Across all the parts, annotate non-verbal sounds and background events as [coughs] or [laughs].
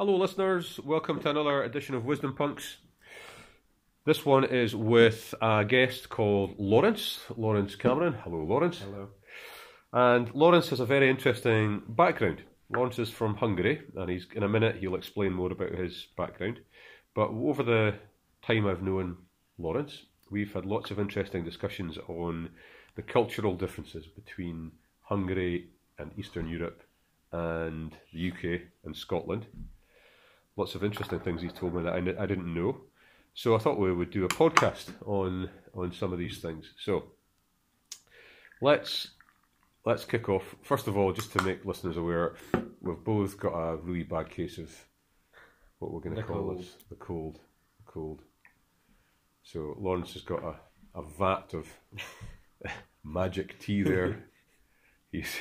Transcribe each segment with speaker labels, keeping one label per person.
Speaker 1: Hello, listeners. Welcome to another edition of Wisdom Punks. This one is with a guest called Lawrence, Lawrence Cameron. Hello, Lawrence.
Speaker 2: Hello.
Speaker 1: And Lawrence has a very interesting background. Lawrence is from Hungary, and he's in a minute he'll explain more about his background. But over the time I've known Lawrence, we've had lots of interesting discussions on the cultural differences between Hungary and Eastern Europe and the UK and Scotland. Lots of interesting things he's told me that I, I didn't know. So I thought we would do a podcast on on some of these things. So let's let's kick off. First of all, just to make listeners aware, we've both got a really bad case of what we're going to call
Speaker 2: cold.
Speaker 1: this the cold. The cold. So Lawrence has got a, a vat of [laughs] magic tea there. [laughs] He's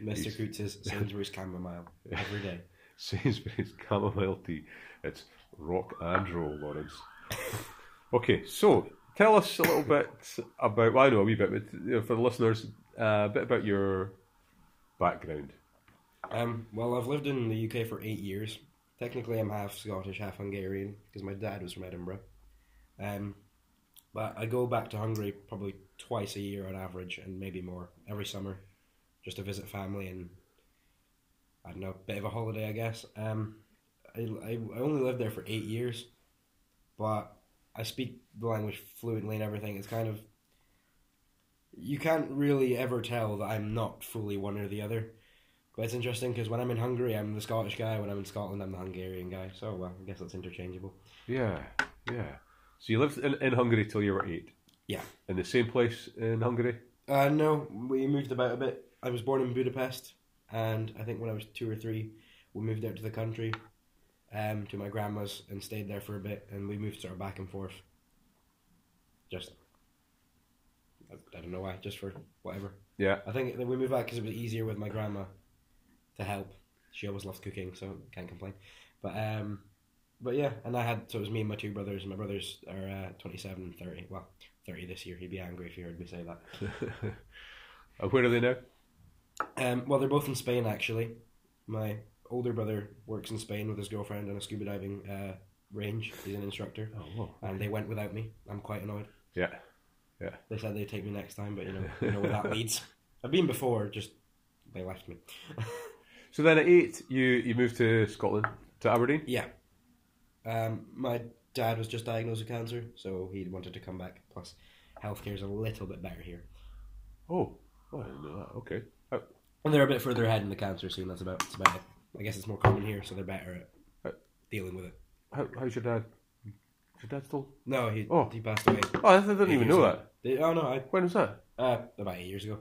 Speaker 2: Mr.
Speaker 1: he's-
Speaker 2: Coots's Sainsbury's chamomile every day.
Speaker 1: Sainsbury's chamomile tea. It's rock and roll, Lawrence. okay, so tell us a little bit about. Well, I know a wee bit, but you know, for the listeners, uh, a bit about your background.
Speaker 2: Um, well, I've lived in the UK for eight years. Technically, I'm half Scottish, half Hungarian because my dad was from Edinburgh. Um, but I go back to Hungary probably twice a year on average, and maybe more every summer, just to visit family and I don't know, bit of a holiday, I guess. Um, I, I, I only lived there for eight years, but I speak the language fluently and everything. It's kind of you can't really ever tell that I'm not fully one or the other. But it's interesting because when I'm in Hungary, I'm the Scottish guy. When I'm in Scotland, I'm the Hungarian guy. So well, I guess that's interchangeable.
Speaker 1: Yeah, yeah. So you lived in, in Hungary till you were eight.
Speaker 2: Yeah.
Speaker 1: In the same place in Hungary.
Speaker 2: Uh, no, we moved about a bit. I was born in Budapest, and I think when I was two or three, we moved out to the country, um, to my grandma's, and stayed there for a bit. And we moved sort of back and forth. Just, I, I don't know why, just for whatever.
Speaker 1: Yeah.
Speaker 2: I think we moved back because it was easier with my grandma to help. She always loved cooking, so can't complain. But um, but yeah, and I had so it was me and my two brothers. My brothers are uh, 27 and 30. Well, 30 this year. He'd be angry if he heard me say that. [laughs]
Speaker 1: where are they now?
Speaker 2: Um, well, they're both in Spain actually. My older brother works in Spain with his girlfriend on a scuba diving uh, range. He's an instructor,
Speaker 1: Oh, well.
Speaker 2: and they went without me. I'm quite annoyed.
Speaker 1: Yeah. yeah.
Speaker 2: They said they'd take me next time, but you know, you know where that leads. [laughs] I've been before, just they left me. [laughs]
Speaker 1: So then at eight, you you moved to Scotland to Aberdeen.
Speaker 2: Yeah. Um, my dad was just diagnosed with cancer, so he wanted to come back. Plus, healthcare's a little bit better here,
Speaker 1: Oh, oh I didn't know that. Okay. How,
Speaker 2: and they're a bit further ahead in the cancer scene. That's about that's about it. I guess it's more common here, so they're better at
Speaker 1: Uh,
Speaker 2: dealing with it.
Speaker 1: how, how's your dad? Is your dad still?
Speaker 2: No, he
Speaker 1: Oh.
Speaker 2: he passed away.
Speaker 1: Oh, I didn't even know
Speaker 2: ago.
Speaker 1: that.
Speaker 2: Did- oh no, I
Speaker 1: When was that?
Speaker 2: uh, about eight years ago.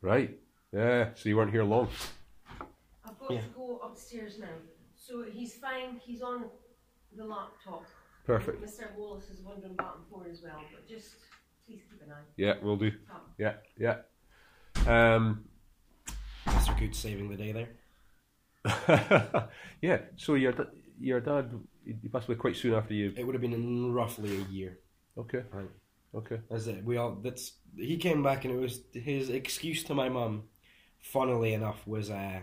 Speaker 1: Right. Yeah. So you weren't here long.
Speaker 3: I've got
Speaker 2: Yeah.
Speaker 3: to go upstairs now. So he's fine. He's on the laptop.
Speaker 1: Perfect.
Speaker 3: Mr. Wallace is wondering back and forth as well, but just please keep an eye.
Speaker 1: Yeah, we'll do.
Speaker 3: Oh.
Speaker 1: Yeah, yeah. Um,
Speaker 2: Mr. Coots saving the day there. [laughs]
Speaker 1: yeah. So your your dad he passed away quite soon after you.
Speaker 2: It would have been in roughly a year.
Speaker 1: Okay.
Speaker 2: Right.
Speaker 1: Okay.
Speaker 2: That's it. We all that's he came back and it was his excuse to my mum. Funnily enough, was uh,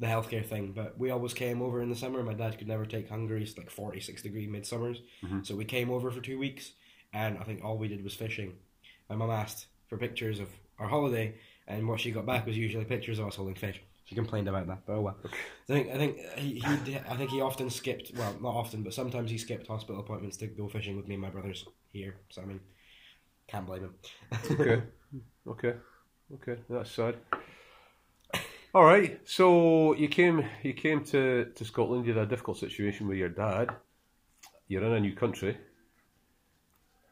Speaker 2: the healthcare thing. But we always came over in the summer. My dad could never take Hungary. It's like forty six degree midsummers.
Speaker 1: Mhm.
Speaker 2: So we came over for two weeks, and I think all we did was fishing. My mum asked for pictures of our holiday, and what she got back was usually pictures of us holding fish. She complained about that, but oh well. I think I think uh, he, he I think he often skipped. Well, not often, but sometimes he skipped hospital appointments to go fishing with me and my brothers here. So I mean, can't blame him. [laughs]
Speaker 1: Okay. okay. Okay. That's sad. All right. So you came you came to, to Scotland. You had a difficult situation with your dad. You're in a new country.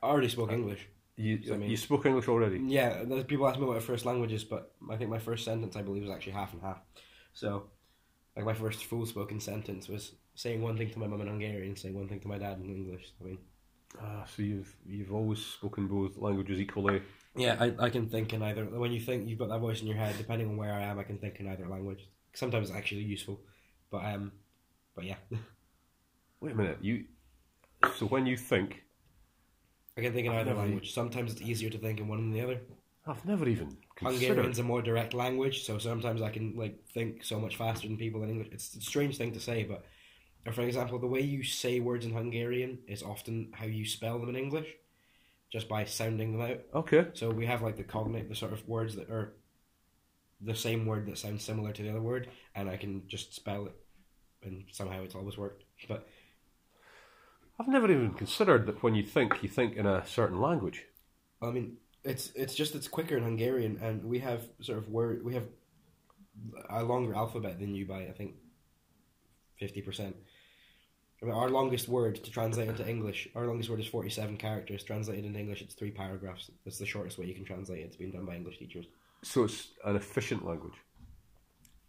Speaker 2: I already spoke English.
Speaker 1: You
Speaker 2: I mean-
Speaker 1: you spoke English already.
Speaker 2: Yeah, there's people ask me what my first language is, but I think my first sentence I believe was actually half and half. So, like my first full spoken sentence was saying one thing to my mum in Hungarian, saying one thing to my dad in English. I mean,
Speaker 1: Ah, so you've you've always spoken both languages equally.
Speaker 2: yeah, I, I can think in either. When you think you've got that voice in your head, depending on where I am, I can think in either language. Sometimes it's actually useful, but um, but yeah, [laughs]
Speaker 1: Wait a minute. You. So when you think,
Speaker 2: I can think in
Speaker 1: I've
Speaker 2: either
Speaker 1: never-
Speaker 2: language. Sometimes it's easier to think in one than the other.
Speaker 1: I've never even considered.
Speaker 2: Hungarian's a more direct language, so sometimes I can like think so much faster than people in English. It's a strange thing to say, but or for example, the way you say words in Hungarian is often how you spell them in English, just by sounding them out.
Speaker 1: Okay.
Speaker 2: So we have like the cognate, the sort of words that are the same word that sounds similar to the other word, and I can just spell it, and somehow it's always worked. But
Speaker 1: I've never even considered that when you think, you think in a certain language.
Speaker 2: I mean, it's it's just it's quicker in Hungarian, and we have sort of word we have a longer alphabet than you by I think fifty percent. I mean, our longest word to translate into English, our longest word is forty-seven characters. Translated into English, it's three paragraphs. That's the shortest way you can translate it. It's been done by English teachers.
Speaker 1: So it's an efficient language.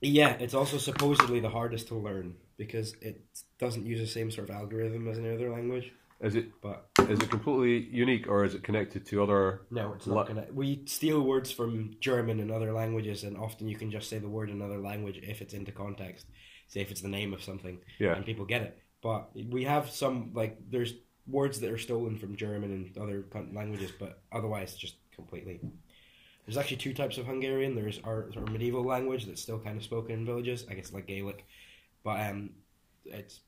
Speaker 2: Yeah, it's also supposedly the hardest to learn because it doesn't use the same sort of algorithm as any other language.
Speaker 1: Is it
Speaker 2: But
Speaker 1: is it completely unique or is it connected to other?
Speaker 2: no, it's not gonna. We steal words from German and other languages, and often you can just say the word in another language if it's into context. Say if it's the name of something,
Speaker 1: Yeah.
Speaker 2: and people get it. But we have some like there's words that are stolen from German and other languages, but otherwise just completely. There's actually two types of Hungarian. There's our sort of medieval language that's still kind of spoken in villages, I guess like Gaelic, but um, it's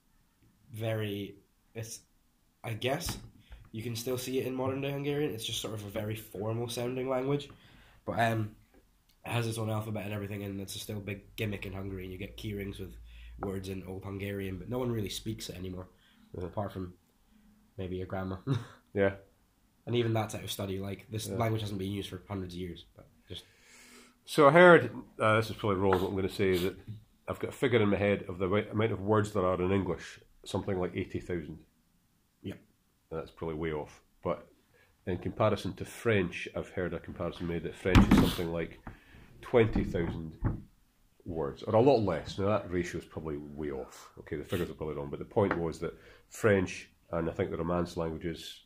Speaker 2: very it's I guess you can still see it in modern day Hungarian. It's just sort of a very formal sounding language, but um, it has its own alphabet and everything, and it's still a big gimmick in Hungary. And you get key rings with words in Old Hungarian, but no one really speaks it anymore,
Speaker 1: Yeah.
Speaker 2: apart from maybe your grandma. [laughs]
Speaker 1: Yeah.
Speaker 2: And even that's out of study. Like this
Speaker 1: Yeah.
Speaker 2: language hasn't been used for hundreds of years, but just
Speaker 1: So I heard uh, this is probably wrong. What I'm going to say that I've got a figure in my head of the amount of words there are in English, something like eighty thousand.
Speaker 2: Yep.
Speaker 1: That's probably way off. But in comparison to French, I've heard a comparison made that French is something like twenty thousand words, or a lot less. Now that ratio is probably way off. Okay, the figures are probably wrong, but the point was that French and I think the Romance languages,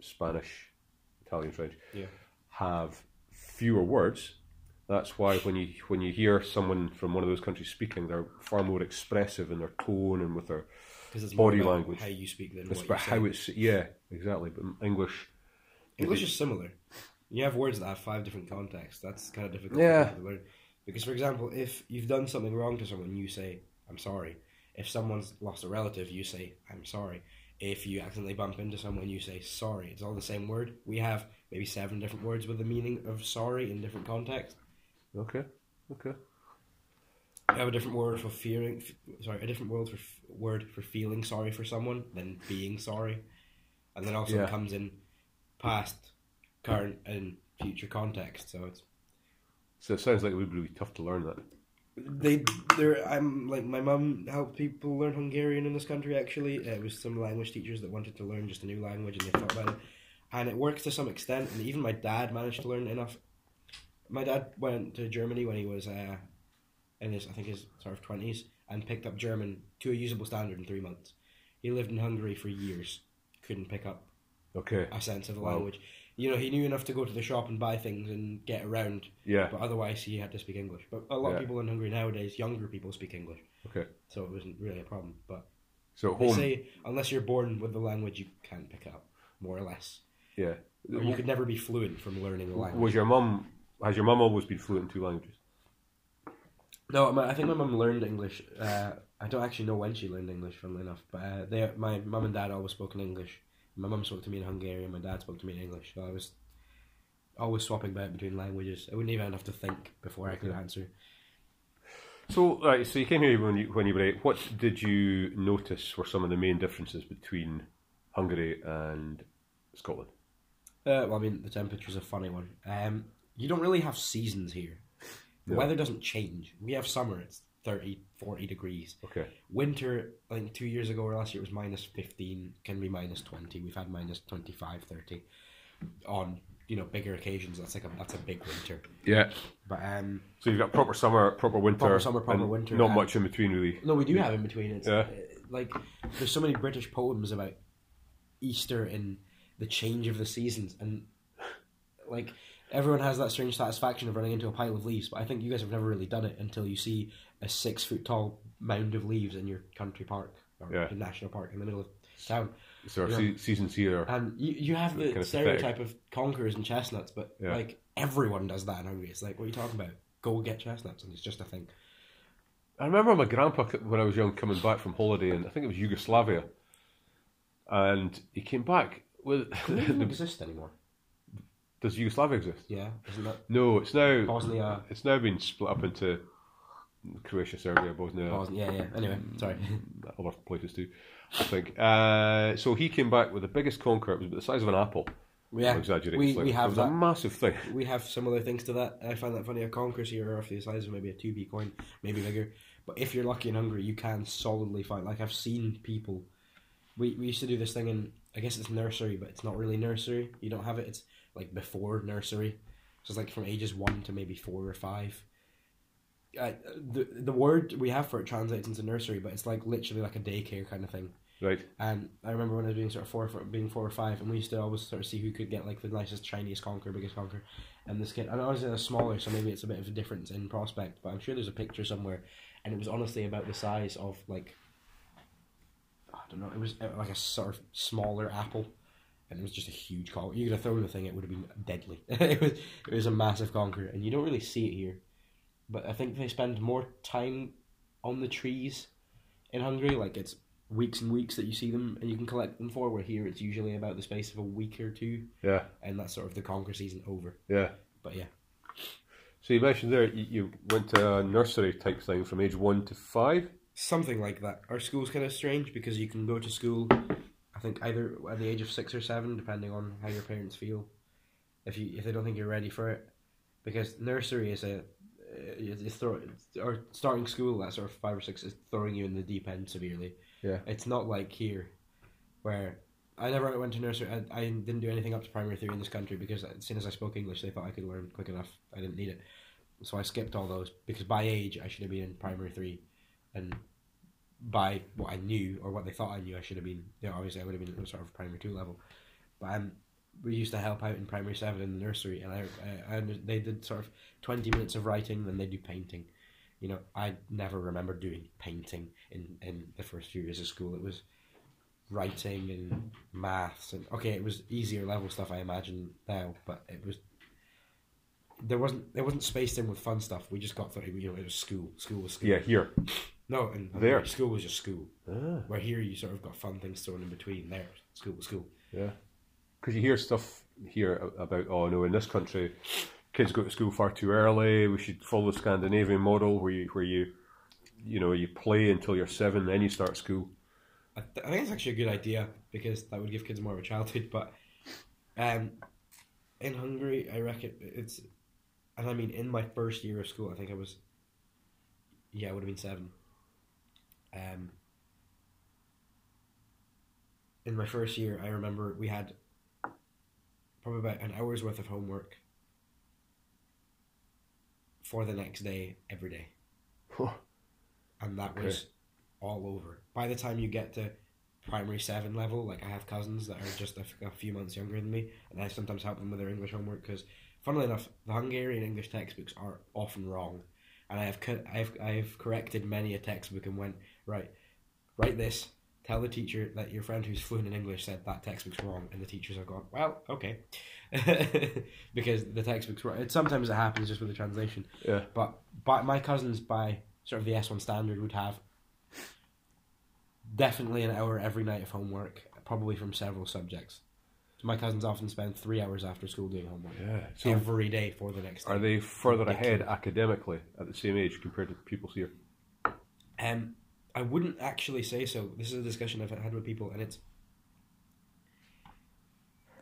Speaker 1: Spanish, Italian, French,
Speaker 2: Yeah.
Speaker 1: have fewer words. That's why when you when you hear someone from one of those countries speaking, they're far more expressive in their tone and with their Body language.
Speaker 2: how you speak than
Speaker 1: it's
Speaker 2: what
Speaker 1: about
Speaker 2: you say.
Speaker 1: how it's yeah exactly. But English,
Speaker 2: English is similar. You have words that have five different contexts. That's kind of difficult
Speaker 1: Yeah.
Speaker 2: to learn. Because, for example, if you've done something wrong to someone, you say, I'm sorry. If someone's lost a relative, you say, I'm sorry. If you accidentally bump into someone, you say, sorry. It's all the same word. We have maybe seven different words with the meaning of sorry in different contexts.
Speaker 1: okay, okay,
Speaker 2: We have a different word for fearing, sorry, a different word for word for feeling sorry for someone than being sorry, and then also
Speaker 1: Yeah.
Speaker 2: comes in past, current, and future context. So it's
Speaker 1: so it sounds like it would be really tough to learn that.
Speaker 2: They there. I'm like my mum helped people learn Hungarian in this country. Actually, it was some language teachers that wanted to learn just a new language, and they thought about it, and it works to some extent. And even my dad managed to learn enough. My dad went to Germany when he was uh, in his I think his sort of twenties and picked up German to a usable standard in three months. He lived in Hungary for years, couldn't pick up
Speaker 1: Okay,
Speaker 2: a sense of the
Speaker 1: Wow.
Speaker 2: language. You know, he knew enough to go to the shop and buy things and get around,
Speaker 1: yeah,
Speaker 2: but otherwise he had to speak English. But a lot
Speaker 1: Yeah.
Speaker 2: of people in Hungary nowadays, younger people, speak English,
Speaker 1: okay.
Speaker 2: so it wasn't really a problem. But
Speaker 1: So at
Speaker 2: they
Speaker 1: home,
Speaker 2: say unless you're born with the language, you can't pick it up, more or less.
Speaker 1: yeah.
Speaker 2: Or you could never be fluent from learning the language.
Speaker 1: Was your mum? Has your mum always been fluent in two languages?
Speaker 2: No, my, I think my mum learned English. Uh, I don't actually know when she learned English, funnily enough. But uh, they, my mum and dad always spoke in English. My mum spoke to me in Hungarian. My dad spoke to me in English. So I was always swapping back between languages. I wouldn't even have to think before I could answer.
Speaker 1: So, right, so you came here when you when you were eight. What did you notice were some of the main differences between Hungary and Scotland?
Speaker 2: Uh, well, I mean, the temperature's a funny one. Um, you don't really have seasons here. The
Speaker 1: No.
Speaker 2: weather doesn't change. We have summer, it's 30, 40 degrees.
Speaker 1: Okay,
Speaker 2: Winter, I think two years ago or last year, it was minus 15, can be minus 20. We've had minus 25, 30 on, you know, bigger occasions. That's like a, that's a big winter.
Speaker 1: yeah.
Speaker 2: But, um,
Speaker 1: So you've got proper summer, proper winter,
Speaker 2: Proper summer, proper winter,
Speaker 1: Not much in between, really.
Speaker 2: no, we do have in between. It's
Speaker 1: Yeah.
Speaker 2: uh, like, there's so many British poems about Easter and the change of the seasons. And, like, everyone has that strange satisfaction of running into a pile of leaves. But I think you guys have never really done it until you see a six foot tall mound of leaves in your country park or
Speaker 1: Yeah.
Speaker 2: national park in the middle of town.
Speaker 1: So our se- seasons here.
Speaker 2: And you, you have the
Speaker 1: Kind of
Speaker 2: stereotype of conkers and chestnuts, but
Speaker 1: Yeah.
Speaker 2: like everyone does that in Hungary. It's like, what are you talking about? Go get chestnuts, and it's just a thing.
Speaker 1: I remember my grandpa when I was young coming back from holiday, and I think it was Yugoslavia, and he came back with.
Speaker 2: It doesn't [laughs] exist anymore?
Speaker 1: Does Yugoslavia exist?
Speaker 2: Yeah, isn't that
Speaker 1: No, it's now.
Speaker 2: Bosnia?
Speaker 1: It's now been split up into Croatia, Serbia, Bosnia,
Speaker 2: Bosnia? Yeah, yeah. Anyway, sorry.
Speaker 1: other places too. I think. Uh, so he came back with the biggest conker. It was about the size of an apple.
Speaker 2: Yeah,
Speaker 1: exaggerating.
Speaker 2: we, we
Speaker 1: it
Speaker 2: have
Speaker 1: was a
Speaker 2: that.
Speaker 1: massive thing.
Speaker 2: We have similar things to that. I find that funny. A conkers here are roughly the size of maybe a two p coin, maybe bigger. But if you're lucky in Hungary, you can solidly fight. Like I've seen people. We we used to do this thing in. I guess it's nursery, but it's not really nursery. You don't have it. It's like before nursery. So it's like from ages one to maybe four or five. Uh, the the word we have for it translates into nursery, but it's like literally like a daycare kind of thing.
Speaker 1: Right.
Speaker 2: And I remember when I was being sort of four, being four or five, and we used to always sort of see who could get like the nicest, shiniest conker, biggest conker. And this kid, and obviously they're smaller, so maybe it's a bit of a difference in prospect. But I'm sure there's a picture somewhere, and it was honestly about the size of like, I don't know, it was uh, like a sort of smaller apple, and it was just a huge conker. You could have thrown the thing; it would have been deadly. [laughs] it was it was a massive conker, and you don't really see it here. But I think they spend more time on the trees in Hungary. Like it's weeks and weeks that you see them and you can collect them for. Where here it's usually about the space of a week or two,
Speaker 1: Yeah.
Speaker 2: and that's sort of the conker season over.
Speaker 1: Yeah.
Speaker 2: But yeah,
Speaker 1: So you mentioned there you, you went to a nursery type thing from age one to five.
Speaker 2: something like that. Our school's kind of strange because you can go to school. I think either at the age of six or seven, depending on how your parents feel. If you if they don't think you're ready for it, because nursery is a it's it's throw, or starting school at sort of five or six is throwing you in the deep end severely.
Speaker 1: Yeah.
Speaker 2: It's not like here, where I never went to nursery. I, I didn't do anything up to primary three in this country because as soon as I spoke English, they thought I could learn quick enough. I didn't need it, so I skipped all those because by age I should have been in primary three, and by what I knew or what they thought I knew, I should have been. You know, obviously I would have been at sort of primary two level, but um, we used to help out in primary seven in the nursery, and I, I, I they did sort of twenty minutes of writing, then they do painting. You know, I never remember doing painting in, in the first few years of school. It was writing and maths and okay, it was easier level stuff I imagine now, but it was there wasn't it wasn't spaced in with fun stuff. We just got through. You know, it was school. School was school.
Speaker 1: Yeah, here.
Speaker 2: No, and
Speaker 1: There.
Speaker 2: school was just school.
Speaker 1: Ah,
Speaker 2: Where here you sort of got fun things thrown in between. There, school was school.
Speaker 1: yeah. Because you hear stuff here about, oh no, in this country, kids go to school far too early. We should follow the Scandinavian model where you, where you, you know, you play until you're seven, then you start school.
Speaker 2: I, th- I think it's actually a good idea because that would give kids more of a childhood. But um, in Hungary, I reckon it's, and I mean, in my first year of school, I think I was, yeah, I would have been seven. Um, in my first year, I remember we had probably about an hour's worth of homework for the next day every day and that
Speaker 1: Okay.
Speaker 2: was all over. By the time you get to primary seven level, like I have cousins that are just a, f- a few months younger than me, and I sometimes help them with their English homework because, funnily enough, the Hungarian English textbooks are often wrong, and I have co- I've I've corrected many a textbook and went right, write this. Tell the teacher that your friend who's fluent in English said that textbook's wrong, and the teachers have gone, well, okay, [laughs] because the textbook's wrong. It, sometimes it happens just with the translation.
Speaker 1: Yeah.
Speaker 2: But by, my cousins, by sort of the S1 standard, would have definitely an hour every night of homework, probably from several subjects. So my cousins often spend three hours after school doing homework
Speaker 1: Yeah. So
Speaker 2: every day for the next day.
Speaker 1: are they further ahead academically at the same age compared to pupils here?
Speaker 2: Um, I wouldn't actually say so. This is a discussion I've had with people, and it's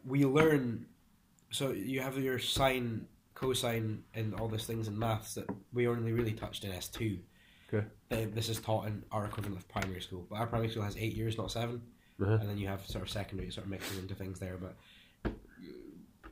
Speaker 2: we learn. So you have your sine, cosine, and all these things in maths that we only really touched in S two.
Speaker 1: Okay.
Speaker 2: This is taught in our equivalent of primary school, but our primary school has eight years, not 7
Speaker 1: Uh-huh.
Speaker 2: and then you have sort of secondary, sort of mixing into things there. But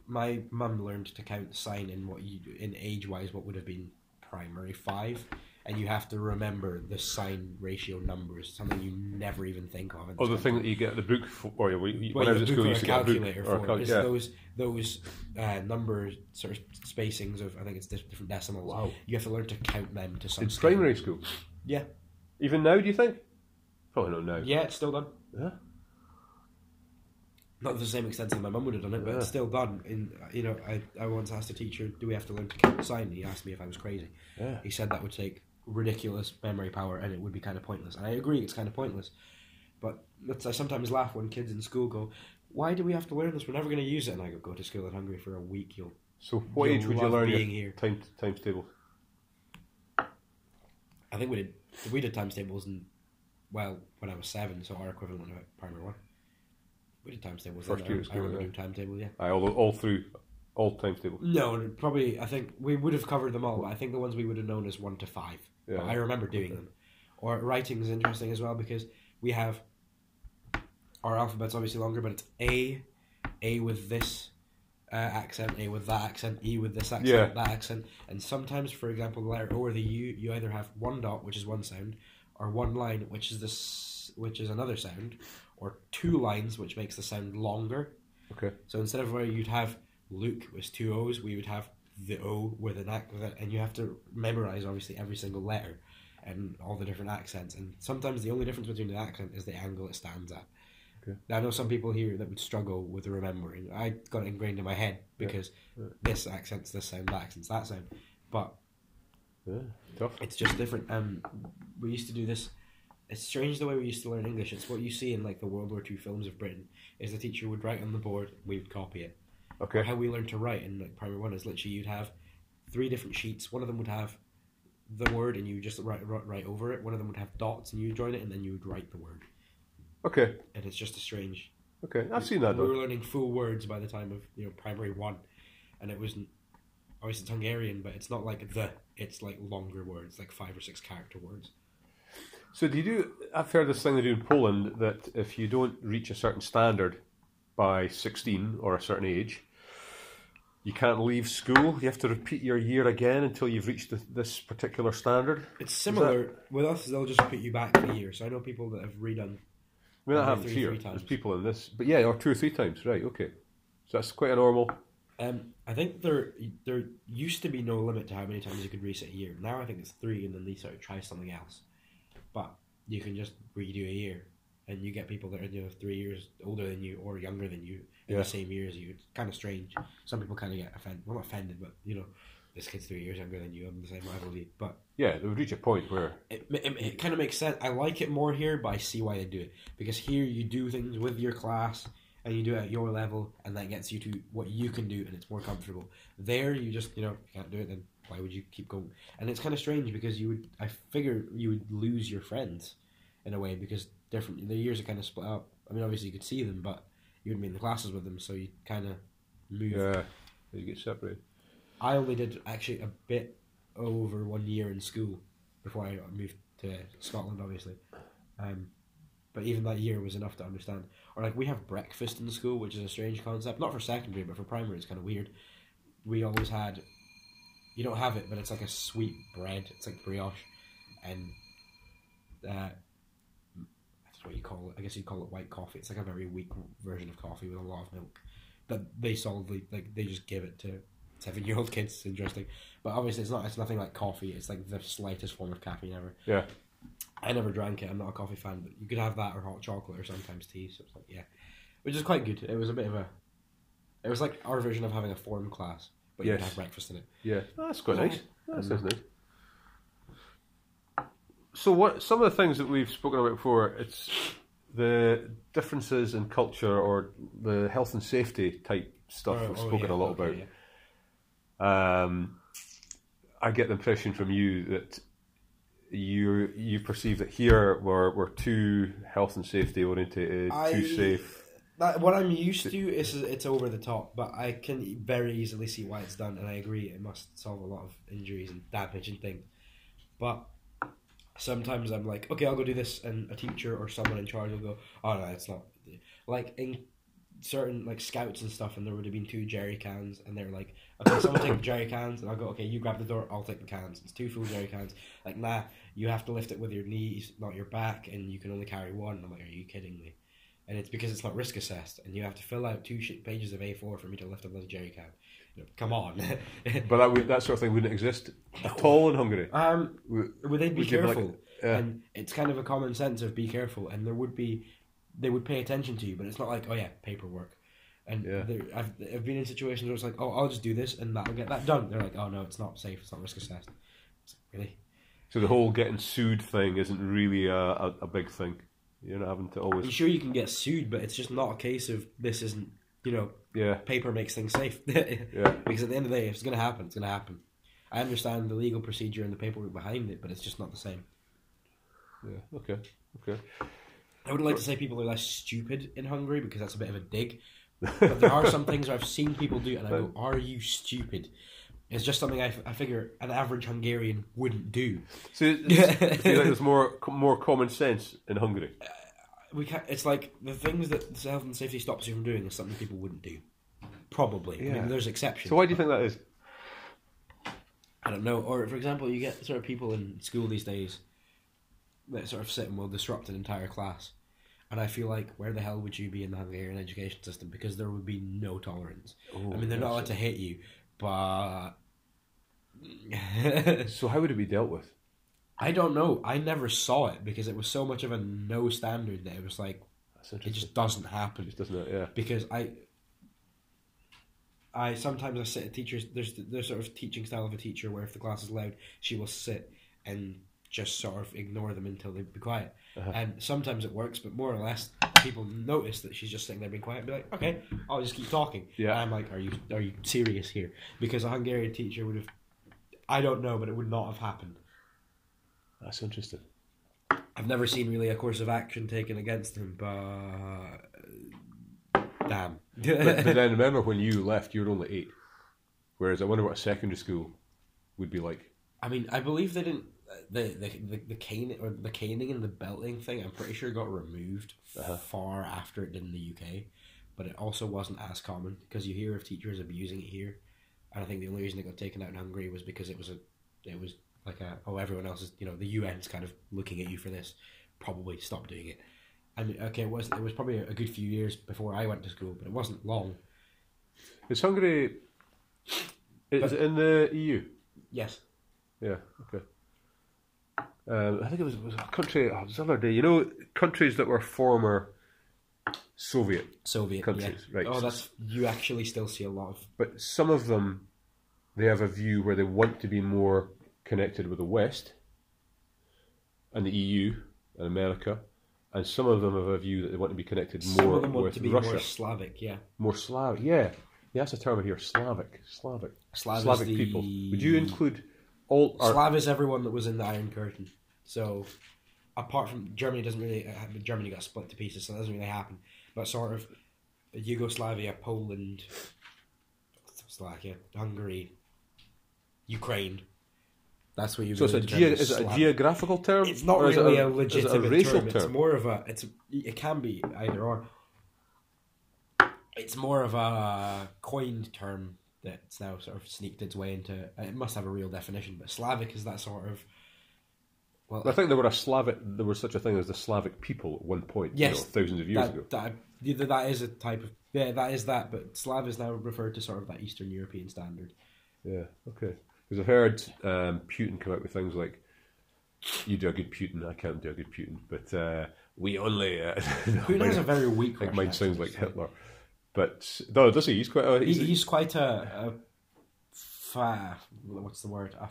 Speaker 2: my mum learned to count sine in what you in age wise what would have been primary five, and you have to remember the sine ratio numbers, something you never even think of.
Speaker 1: Oh, the thing that you get the book for, or we,
Speaker 2: Well,
Speaker 1: when I
Speaker 2: you
Speaker 1: was at
Speaker 2: have
Speaker 1: school, you used to get a book
Speaker 2: calculator
Speaker 1: or a
Speaker 2: for
Speaker 1: cal-. Yeah.
Speaker 2: those those uh, number sort of spacings of I think it's different decimals.
Speaker 1: Wow.
Speaker 2: You have to learn to count them to some
Speaker 1: In
Speaker 2: scale.
Speaker 1: primary school,
Speaker 2: Yeah,
Speaker 1: even now, do you think? Probably not now.
Speaker 2: yeah, it's still done.
Speaker 1: Yeah.
Speaker 2: Not to the same extent as my mum would have done it, but it's still done. In you know, I, I once asked a teacher, "Do we have to learn to count sine?" And he asked me if I was crazy.
Speaker 1: Yeah.
Speaker 2: He said that would take ridiculous memory power and it would be kind of pointless. And I agree, it's kind of pointless. But that's, I sometimes laugh when kids in school go, "Why do we have to learn this? We're never going to use it." And I go, "Go to school in Hungary for a week. You'll
Speaker 1: So, what
Speaker 2: You'll
Speaker 1: age would you learn
Speaker 2: being here.
Speaker 1: time times tables?
Speaker 2: I think we did we did times tables in well when I was seven, so our equivalent of primary one. We did times tables.
Speaker 1: First year
Speaker 2: I, I remember
Speaker 1: yeah.
Speaker 2: doing timetable. Yeah.
Speaker 1: Aye, all, all through all times tables.
Speaker 2: No, probably. I think we would have covered them all. I think the ones we would have known as one to five.
Speaker 1: Yeah.
Speaker 2: But I remember doing them. Or writing is interesting as well because we have our alphabet's obviously longer, but it's A, A with this uh, accent, A with that accent, E with this accent,
Speaker 1: Yeah.
Speaker 2: that accent, and sometimes, for example, the letter O or the U, you either have one dot, which is one sound, or one line, which is this, which is another sound, or two lines, which makes the sound longer.
Speaker 1: Okay.
Speaker 2: So instead of where you'd have Luke with two O's, we would have the O with an accent, and you have to memorize obviously every single letter and all the different accents. And sometimes the only difference between the accent is the angle it stands at.
Speaker 1: Okay.
Speaker 2: Now, I know some people here that would struggle with remembering. I got it ingrained in my head because
Speaker 1: Yeah.
Speaker 2: this accent's this sound, that accent's that sound. But
Speaker 1: Yeah. Tough.
Speaker 2: it's just different. Um, we used to do this. It's strange the way we used to learn English. It's what you see in like the World War II films of Britain. Is the teacher would write on the board, we would copy it. Or
Speaker 1: Okay.
Speaker 2: how we learned to write in like primary one is literally you'd have three different sheets. One of them would have the word and you just write, write write over it. One of them would have dots and you join it and then you would write the word.
Speaker 1: Okay.
Speaker 2: And it's just a strange.
Speaker 1: Okay. I've seen that
Speaker 2: We were learning full words by the time of you know primary one, and it wasn't. Obviously, it's Hungarian, but it's not like the. It's like longer words, like five or six character words.
Speaker 1: So do you do? I've heard this thing they do in Poland that if you don't reach a certain standard by sixteen or a certain age, you can't leave school. You have to repeat your year again until you've reached the, this particular standard.
Speaker 2: It's similar with us. They'll just put you back a year. So I know people that have redone.
Speaker 1: I mean, that
Speaker 2: Maybe
Speaker 1: happens
Speaker 2: three-
Speaker 1: here.
Speaker 2: three
Speaker 1: There's
Speaker 2: times.
Speaker 1: people in this, but yeah, or two or three times, right? Okay, so that's quite a normal.
Speaker 2: Um, I think there there used to be no limit to how many times you could reset a year. Now I think it's three, and then they sort of try something else. But you can just redo a year, and you get people that are you know three years older than you or younger than you in
Speaker 1: Yeah.
Speaker 2: the same year as you. It's kind of strange. Some people kind of get offended. Well, not offended, but you know, this kid's three years younger than you. I'm the same level. But
Speaker 1: Yeah, they would reach a point where
Speaker 2: it, it, it kind of makes sense. I like it more here, but I see why they do it because here you do things with your class and you do it at your level, and that gets you to what you can do, and it's more comfortable. There, you just you know you can't do it. Then why would you keep going? And it's kind of strange because you would I figure you would lose your friends in a way because different the years are kind of split up. I mean, obviously you could see them, but you wouldn't be in the classes with them, so you kind of move.
Speaker 1: yeah, you get separated.
Speaker 2: I only did actually a bit over one year in school before I moved to Scotland, obviously. Um, but even that year was enough to understand. Or like we have breakfast in school, which is a strange concept. Not for secondary, but for primary, it's kind of weird. We always had. You don't have it, but it's like a sweet bread. It's like brioche, and uh, that's what you call it. I guess you call it white coffee. It's like a very weak version of coffee with a lot of milk. That they solidly like they just give it to seven year old [laughs] kids. It's interesting, but obviously it's not. It's nothing like coffee. It's like the slightest form of caffeine ever.
Speaker 1: Yeah,
Speaker 2: I never drank it. I'm not a coffee fan, but you could have that or hot chocolate or sometimes tea. So it's like yeah, which is quite good. It was a bit of a. It was like our version of having a form class, but you could have breakfast in it.
Speaker 1: yeah, Oh, that's quite nice. That
Speaker 2: Mm.
Speaker 1: sounds nice. So, what some of the things that we've spoken about before? It's the differences in culture or the health and safety type stuff
Speaker 2: Oh,
Speaker 1: we've
Speaker 2: oh,
Speaker 1: spoken
Speaker 2: yeah,
Speaker 1: a lot
Speaker 2: okay,
Speaker 1: about.
Speaker 2: yeah.
Speaker 1: Um, I get the impression from you that you you perceive that here we're we're too health and safety orientated,
Speaker 2: I-
Speaker 1: too safe.
Speaker 2: That, what I'm used to is it's over the top, but I can very easily see why it's done, and I agree it must solve a lot of injuries and damage and things. But sometimes I'm like, okay, I'll go do this, and a teacher or someone in charge will go, oh no, it's not. Like in certain like scouts and stuff, and there would have been two jerry cans, and they're like, okay, someone take the jerry cans, and I'll go, okay, you grab the door, I'll take the cans. It's two full jerry cans. Like, nah, you have to lift it with your knees, not your back, and you can only carry one. I'm like, are you kidding me? and it's because it's not risk assessed, and you have to fill out two pages of A4 for me to lift a bloody jerry can. You know, come on. [laughs]
Speaker 1: But that would, that sort of thing wouldn't exist at all in Hungary.
Speaker 2: um,
Speaker 1: Would-
Speaker 2: would they be
Speaker 1: would be like-
Speaker 2: careful?
Speaker 1: yeah.
Speaker 2: And it's kind of a common sense of be careful, and there would be they would pay attention to you, but it's not like oh yeah, paperwork. And
Speaker 1: Yeah.
Speaker 2: there- I've I've been in situations where it's like oh I'll just do this and that'll get that done. They're like oh no, it's not safe, it's not risk assessed. It's like, really?
Speaker 1: So the whole getting sued thing isn't really a, a, a big thing. You're not having to
Speaker 2: I'm
Speaker 1: always.
Speaker 2: sure you can get sued, but it's just not a case of this isn't you know
Speaker 1: Yeah,
Speaker 2: paper makes things safe. [laughs]
Speaker 1: yeah.
Speaker 2: Because at the end of the day, if it's going to happen, it's going to happen. I understand the legal procedure and the paperwork behind it, but it's just not the same.
Speaker 1: Yeah. Okay. Okay.
Speaker 2: I would like to say people are less stupid in Hungary because that's a bit of a dig. [laughs] But there are some things I've seen people do, and I go, "Are you stupid?" It's just something I, f- I figure an average Hungarian wouldn't do.
Speaker 1: So, you think there's more more common sense in Hungary?
Speaker 2: Uh, We can't, It's like the things that the health and safety stops you from doing is something people wouldn't do. Probably. I
Speaker 1: Yeah.
Speaker 2: mean, there's exceptions.
Speaker 1: So why do you think that is?
Speaker 2: I don't know. Or for example, you get sort of people in school these days that sort of sit and will disrupt an entire class. And I feel like where the hell would you be in the Hungarian education system? Because there would be no tolerance. I mean, they're not allowed to hit you, but [laughs]
Speaker 1: So how would it be dealt with?
Speaker 2: I don't know. I never saw it because it was so much of a no standard that it was like it just doesn't happen.
Speaker 1: Just doesn't it? Yeah.
Speaker 2: because I I sometimes I sit at teachers there's there's sort of teaching style of a teacher where if the class is loud she will sit and just sort of ignore them until they be quiet
Speaker 1: Uh-huh.
Speaker 2: and sometimes it works but more or less people notice that she's just sitting there being quiet and be like okay I'll just keep talking
Speaker 1: Yeah.
Speaker 2: and I'm like are you are you serious here because a Hungarian teacher would have I don't know but it would not have happened
Speaker 1: That's interesting.
Speaker 2: I've never seen really a course of action taken against him but damn
Speaker 1: But, but then [laughs] remember when you left, you were only eight. Whereas I wonder what a secondary school would be like.
Speaker 2: I mean, I believe they didn't. The the the, the caning or the caning and the belting thing. I'm pretty sure got removed
Speaker 1: Uh-huh.
Speaker 2: far after it did in the UK, but it also wasn't as common because you hear of teachers abusing it here, and I think the only reason it got taken out in Hungary was because it was a it was like a oh everyone else is you know the UN's kind of looking at you for this, probably stop doing it. And okay, it was it was probably a good few years before I went to school, but it wasn't long.
Speaker 1: Is Hungary? Is it in the EU?
Speaker 2: Yes,
Speaker 1: Yeah. Okay. Um, I think it was, it was a country. Oh, it was the other day. You know, countries that were former Soviet,
Speaker 2: Soviet
Speaker 1: Countries,
Speaker 2: yeah.
Speaker 1: right.
Speaker 2: Oh, that's you actually still see a lot of
Speaker 1: but some of them, they have a view where they want to be more connected with the West, and the EU and America, and some of them have a view that they want to be connected
Speaker 2: Some
Speaker 1: more
Speaker 2: of them want
Speaker 1: with
Speaker 2: to be
Speaker 1: Russia,
Speaker 2: more Slavic, yeah.
Speaker 1: more Slavic. Yeah, yeah, that's a term here. Slavic, Slavic,
Speaker 2: Slav
Speaker 1: Slavic
Speaker 2: the-
Speaker 1: people. Would you include all? Or,
Speaker 2: Slav is everyone that was in the Iron Curtain. So, apart from Germany, doesn't really uh, Germany got split to pieces, so that doesn't really happen. But sort of Yugoslavia, Poland, Slovakia, Hungary, Ukraine. That's what you.
Speaker 1: so it's a, ge- is it a geographical term?
Speaker 2: It's not
Speaker 1: or is it
Speaker 2: really a,
Speaker 1: is it
Speaker 2: legitimate
Speaker 1: a racial
Speaker 2: term. It's more of a. It's it can be either or. It's more of a coined term that's now sort of sneaked its way into. It must have a real definition, but Slavic is that sort of. Well,
Speaker 1: I think there were a Slavic. There was such a thing as the Slavic people at one point. you
Speaker 2: Yes,
Speaker 1: know, thousands of years
Speaker 2: that,
Speaker 1: ago.
Speaker 2: That, yeah, that is a type of yeah, that is that. But Slav is now referred to sort of that Eastern European standard.
Speaker 1: Yeah, okay. Because I've heard um, Putin come out with things like, "You do a good Putin, I can't do a good Putin," but uh, we only. Uh, [laughs]
Speaker 2: Putin has a very weak.
Speaker 1: I think
Speaker 2: Russian
Speaker 1: mine sounds like Hitler, but no, does he? He's quite. A,
Speaker 2: He,
Speaker 1: he's,
Speaker 2: he's quite a, a what's the word? A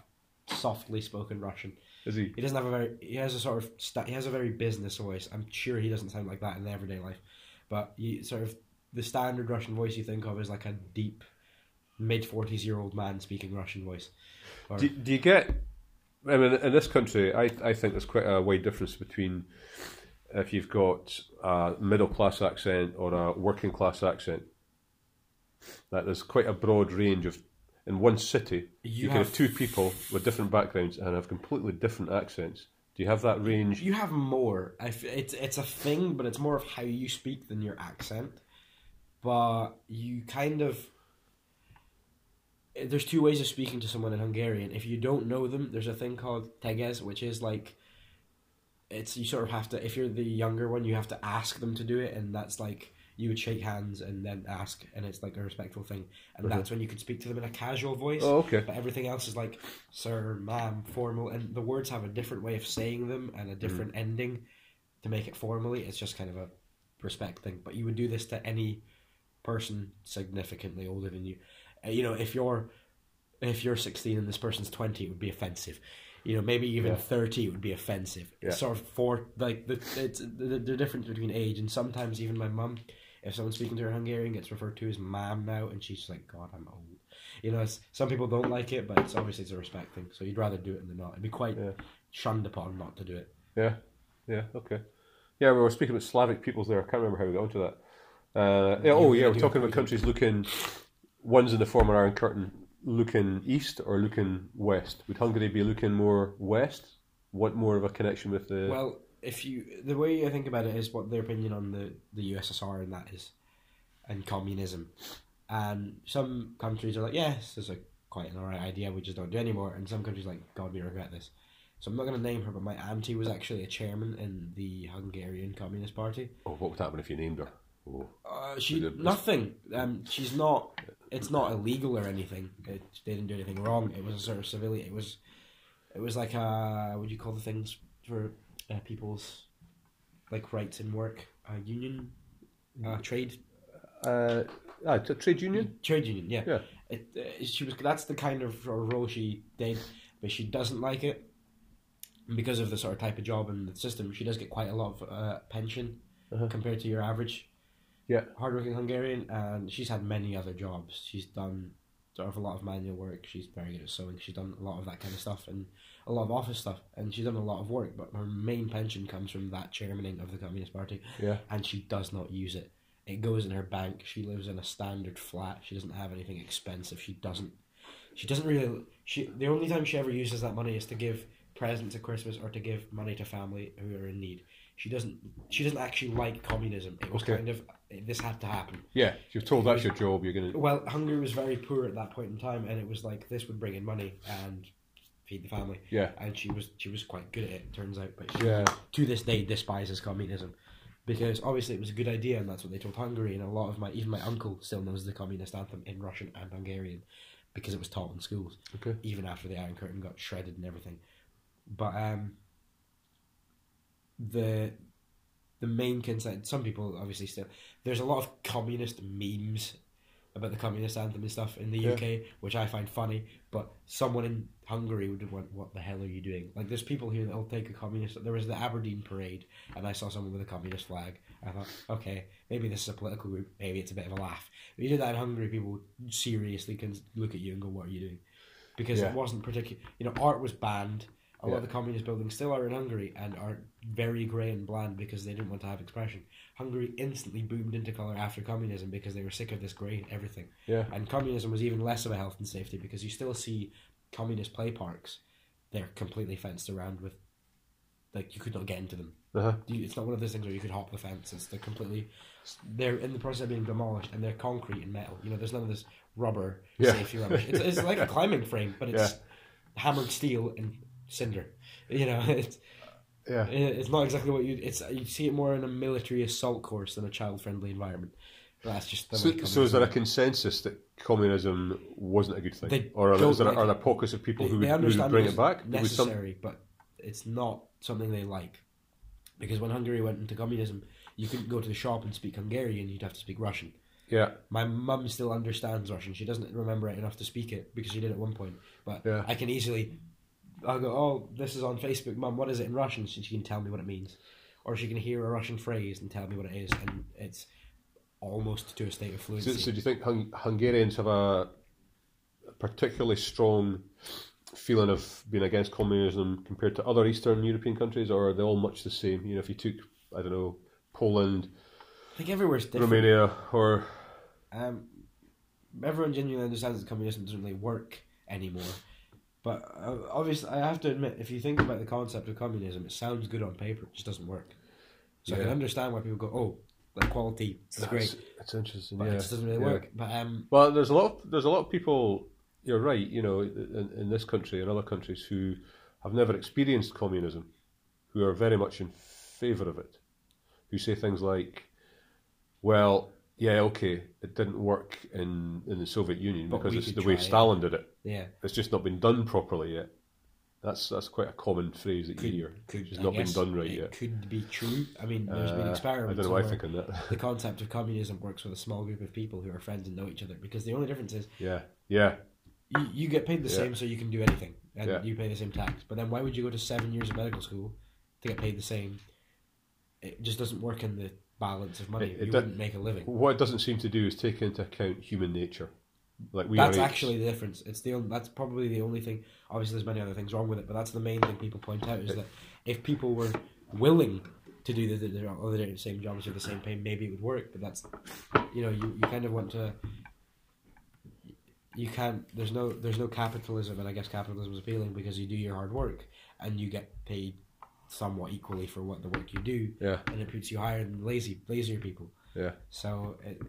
Speaker 2: softly spoken Russian.
Speaker 1: is he?
Speaker 2: He doesn't have a very. He has a sort of. Sta- he has a very business voice. I'm sure he doesn't sound like that in everyday life, but you sort of the standard Russian voice you think of is like a deep, mid forties year old man speaking Russian voice. Or,
Speaker 1: Do, do you get? I mean, in this country, I I think there's quite a wide difference between if you've got a middle class accent or a working class accent. That there's quite a broad range of. In one city, you,
Speaker 2: You
Speaker 1: can have
Speaker 2: have-
Speaker 1: two people with different backgrounds and have completely different accents. Do you have that range?
Speaker 2: You have more. It's it's a thing, but it's more of how you speak than your accent. But you kind of there's two ways of speaking to someone in Hungarian. If you don't know them, there's a thing called teges, which is like it's you sort of have to if you're the younger one, you have to ask them to do it, and that's like you would shake hands and then ask, and it's like a respectful thing, and that's when you could speak to them in a casual voice.
Speaker 1: Oh, okay.
Speaker 2: But everything else is like sir, ma'am, formal, and the words have a different way of saying them and a mm-hmm. different ending to make it formally. It's just kind of a respect thing, but you would do this to any person significantly older than you. Uh, you know, if you're if you're 16 and this person's 20, it would be offensive. You know, maybe even
Speaker 1: Yeah.
Speaker 2: 30 would be offensive.
Speaker 1: Yeah.
Speaker 2: It's sort of for like the it's the, the difference between age and sometimes even my mum, if someone's speaking to her Hungarian, gets referred to as ma'am now, and she's like, God, I'm old. You know, it's, some people don't like it, but it's obviously it's a respect thing. So you'd rather do it than not. It'd be quite
Speaker 1: Yeah.
Speaker 2: shunned upon not to do it.
Speaker 1: Yeah, yeah, okay. Yeah, we were speaking about Slavic peoples there. I can't remember how we got onto that. Uh, yeah, oh, yeah, we're talking about countries looking, ones in the former Iron Curtain looking east or looking west. Would Hungary be looking more west? Want more of a connection with the.
Speaker 2: Well, if you the way I think about it is what their opinion on the the USSR and that is, and communism, and some countries are like, yes, is a quite an alright idea. We just don't do anymore. And some countries like, God, we regret this. So I'm not going to name her, but my auntie was actually a chairman in the Hungarian Communist Party.
Speaker 1: oh, what would happen if you named her? Oh.
Speaker 2: Uh, she nothing. Um, she's not. It's not illegal or anything. It, they didn't do anything wrong. It was a sort of civilian. It was. It was like a what do you call the things for uh, people's like rights in work? A union, uh, trade
Speaker 1: Uh, t- trade union?
Speaker 2: trade union. Yeah.
Speaker 1: Yeah.
Speaker 2: It, uh, she was. That's the kind of uh, role she did, but she doesn't like it because of the sort of type of job and the system. She does get quite a lot of uh, pension
Speaker 1: Uh-huh.
Speaker 2: compared to your average
Speaker 1: Yeah.
Speaker 2: hardworking Hungarian, and she's had many other jobs. She's done sort of a lot of manual work. She's very good at sewing. She's done a lot of that kind of stuff and a lot of office stuff, and she's done a lot of work. But her main pension comes from that chairmaning of the Communist Party,
Speaker 1: Yeah.
Speaker 2: and she does not use it. It goes in her bank. She lives in a standard flat. She doesn't have anything expensive. She doesn't. She doesn't really. She the only time she ever uses that money is to give presents at Christmas or to give money to family who are in need. She doesn't. She doesn't actually like communism. It was
Speaker 1: Okay.
Speaker 2: kind of this had to happen.
Speaker 1: Yeah, you're told that's your job. You're gonna.
Speaker 2: Well, Hungary was very poor at that point in time, and it was like this would bring in money and feed the family.
Speaker 1: Yeah.
Speaker 2: And she was she was quite good at it. Turns out, but she,
Speaker 1: Yeah.
Speaker 2: to this day despises communism because obviously it was a good idea, and that's what they told Hungary. And a lot of my even my uncle still knows the communist anthem in Russian and Hungarian because it was taught in schools
Speaker 1: Okay.
Speaker 2: even after the Iron Curtain got shredded and everything. But um, the the main concern, some people obviously still, there's a lot of communist memes about the communist anthem and stuff in the
Speaker 1: Yeah.
Speaker 2: UK, which I find funny. But someone in Hungary would want, "What the hell are you doing?" Like, there's people here that'll take a communist. There was the Aberdeen parade, and I saw someone with a communist flag. I thought, okay, maybe this is a political group. Maybe it's a bit of a laugh. If you did that in Hungary, people seriously can look at you and go, "What are you doing?" Because
Speaker 1: Yeah.
Speaker 2: it wasn't particular. You know, art was banned. A lot
Speaker 1: Yeah.
Speaker 2: of the communist buildings still are in Hungary and are very grey and bland because they didn't want to have expression. Hungary instantly boomed into colour after communism because they were sick of this grey everything.
Speaker 1: Yeah.
Speaker 2: And communism was even less of a health and safety because you still see communist play parks. They're completely fenced around with, like, you could not get into them.
Speaker 1: Uh huh.
Speaker 2: It's not one of those things where you could hop the fence. It's they're completely, they're in the process of being demolished and they're concrete and metal. You know, there's none of this rubber
Speaker 1: Yeah.
Speaker 2: safety rubbish. It's, it's like a climbing frame, but it's hammered steel and cinder. [laughs] You know, it's
Speaker 1: Yeah.
Speaker 2: it's not exactly what you. It's you see it more in a military assault course than a child-friendly environment. That's just
Speaker 1: So, so is there a consensus that communism wasn't a good thing,
Speaker 2: They
Speaker 1: or are, is there,
Speaker 2: like
Speaker 1: are there pockets of people
Speaker 2: they,
Speaker 1: who would, who would bring
Speaker 2: it
Speaker 1: it back?
Speaker 2: was
Speaker 1: some-
Speaker 2: necessary, but it's not something they like. Because when Hungary went into communism, you couldn't go to the shop and speak Hungarian; you'd have to speak Russian.
Speaker 1: yeah,
Speaker 2: My mum still understands Russian. She doesn't remember it enough to speak it because she did at one point. But
Speaker 1: Yeah.
Speaker 2: I can easily, I'll go, oh, this is on Facebook, mum. What is it in Russian? So she can tell me what it means, or she can hear a Russian phrase and tell me what it is, and it's almost to a state of
Speaker 1: So,
Speaker 2: fluency.
Speaker 1: so do you think Hung- Hungarians have a particularly strong feeling of being against communism compared to other Eastern European countries, or are they all much the same? You know, if you took, I don't know, Poland,
Speaker 2: I think everywhere's different.
Speaker 1: Romania, or
Speaker 2: Um, everyone genuinely understands that communism doesn't really work anymore. But uh, obviously, I have to admit, if you think about the concept of communism, it sounds good on paper, it just doesn't work. So I can understand why people go, "Oh, the quality is great,"
Speaker 1: It's interesting.
Speaker 2: but
Speaker 1: yeah.
Speaker 2: it just doesn't really
Speaker 1: yeah.
Speaker 2: work. But um,
Speaker 1: Well, there's a lot. Of, there's a lot of people. You're right. You know, in, in this country and other countries who have never experienced communism, who are very much in favour of it, who say things like, "Well, yeah, okay, it didn't work in, in the Soviet Union
Speaker 2: But
Speaker 1: because it's the way
Speaker 2: try it."
Speaker 1: Stalin did it.
Speaker 2: yeah,
Speaker 1: It's just not been done properly yet." That's that's quite a common phrase that you hear.
Speaker 2: Could,
Speaker 1: has
Speaker 2: I
Speaker 1: not been done right
Speaker 2: it
Speaker 1: yet.
Speaker 2: Could be true. I mean, there's been
Speaker 1: Uh, I
Speaker 2: experiments.
Speaker 1: don't know why I think on that.
Speaker 2: the concept of communism works with a small group of people who are friends and know each other because the only difference is
Speaker 1: yeah, yeah,
Speaker 2: you, you get paid the
Speaker 1: Yeah.
Speaker 2: same so you can do anything and
Speaker 1: Yeah.
Speaker 2: you pay the same tax. But then why would you go to seven years of medical school to get paid the same? It just doesn't work in the balance of money.
Speaker 1: It- it
Speaker 2: you wouldn't make a living.
Speaker 1: What it doesn't seem to do is take into account human nature. Like we
Speaker 2: that's actually the difference. It's the only, that's probably the only thing. Obviously, there's many other things wrong with it, but that's the main thing people point out is that if people were willing to do the, the, the other the same jobs for the same pay, maybe it would work. But that's you know you, you kind of want to. You can't. There's no. There's no capitalism, and I guess capitalism is appealing because you do your hard work and you get paid somewhat equally for what the work you do,
Speaker 1: yeah,
Speaker 2: and it puts you higher than lazy, lazier people.
Speaker 1: yeah.
Speaker 2: So it,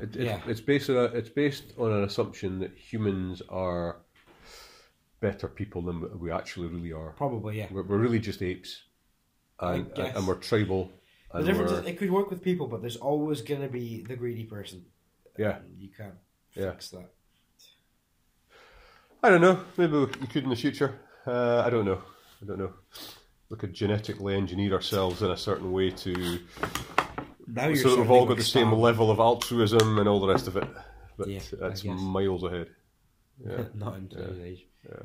Speaker 1: It,
Speaker 2: Yeah.
Speaker 1: it's, it's based on a, it's based on an assumption that humans are better people than we actually really are.
Speaker 2: probably yeah.
Speaker 1: We're, we're really just apes, and and we're tribal.
Speaker 2: The difference
Speaker 1: we're,
Speaker 2: is it could work with people, but there's always going to be the greedy person.
Speaker 1: yeah,
Speaker 2: And you can't
Speaker 1: Yeah.
Speaker 2: fix that.
Speaker 1: I don't know. Maybe we could in the future. Uh, I don't know. I don't know. We could genetically engineer ourselves in a certain way to
Speaker 2: Now you're
Speaker 1: so that we've all got the same level of altruism and all the rest of it. But
Speaker 2: Yeah,
Speaker 1: that's miles ahead. [laughs] Yeah.
Speaker 2: Not in today's age. Yeah.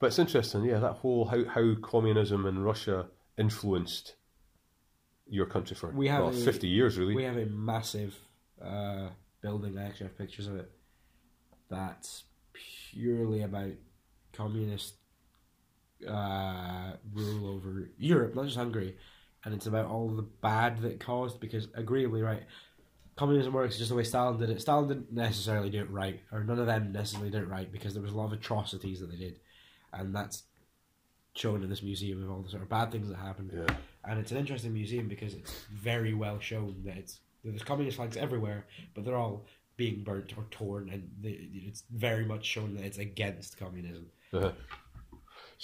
Speaker 1: But it's interesting, yeah, that whole how, how communism in Russia influenced your country for
Speaker 2: We have
Speaker 1: well,
Speaker 2: a-
Speaker 1: 50 years, really.
Speaker 2: We have a massive uh, building. I actually have pictures of it. That's purely about communist uh, rule over Europe, not just Hungary, and it's about all the bad that caused. Because agreeably, right, communism works just the way Stalin did it. Stalin didn't necessarily do it right, or none of them necessarily did it right, because there was a lot of atrocities that they did, and that's shown in this museum of all the sort of bad things that happened
Speaker 1: yeah.
Speaker 2: and it's an interesting museum because it's very well shown that it's there's communist flags everywhere, but they're all being burnt or torn, and the, it's very much shown that it's against communism.
Speaker 1: Uh-huh.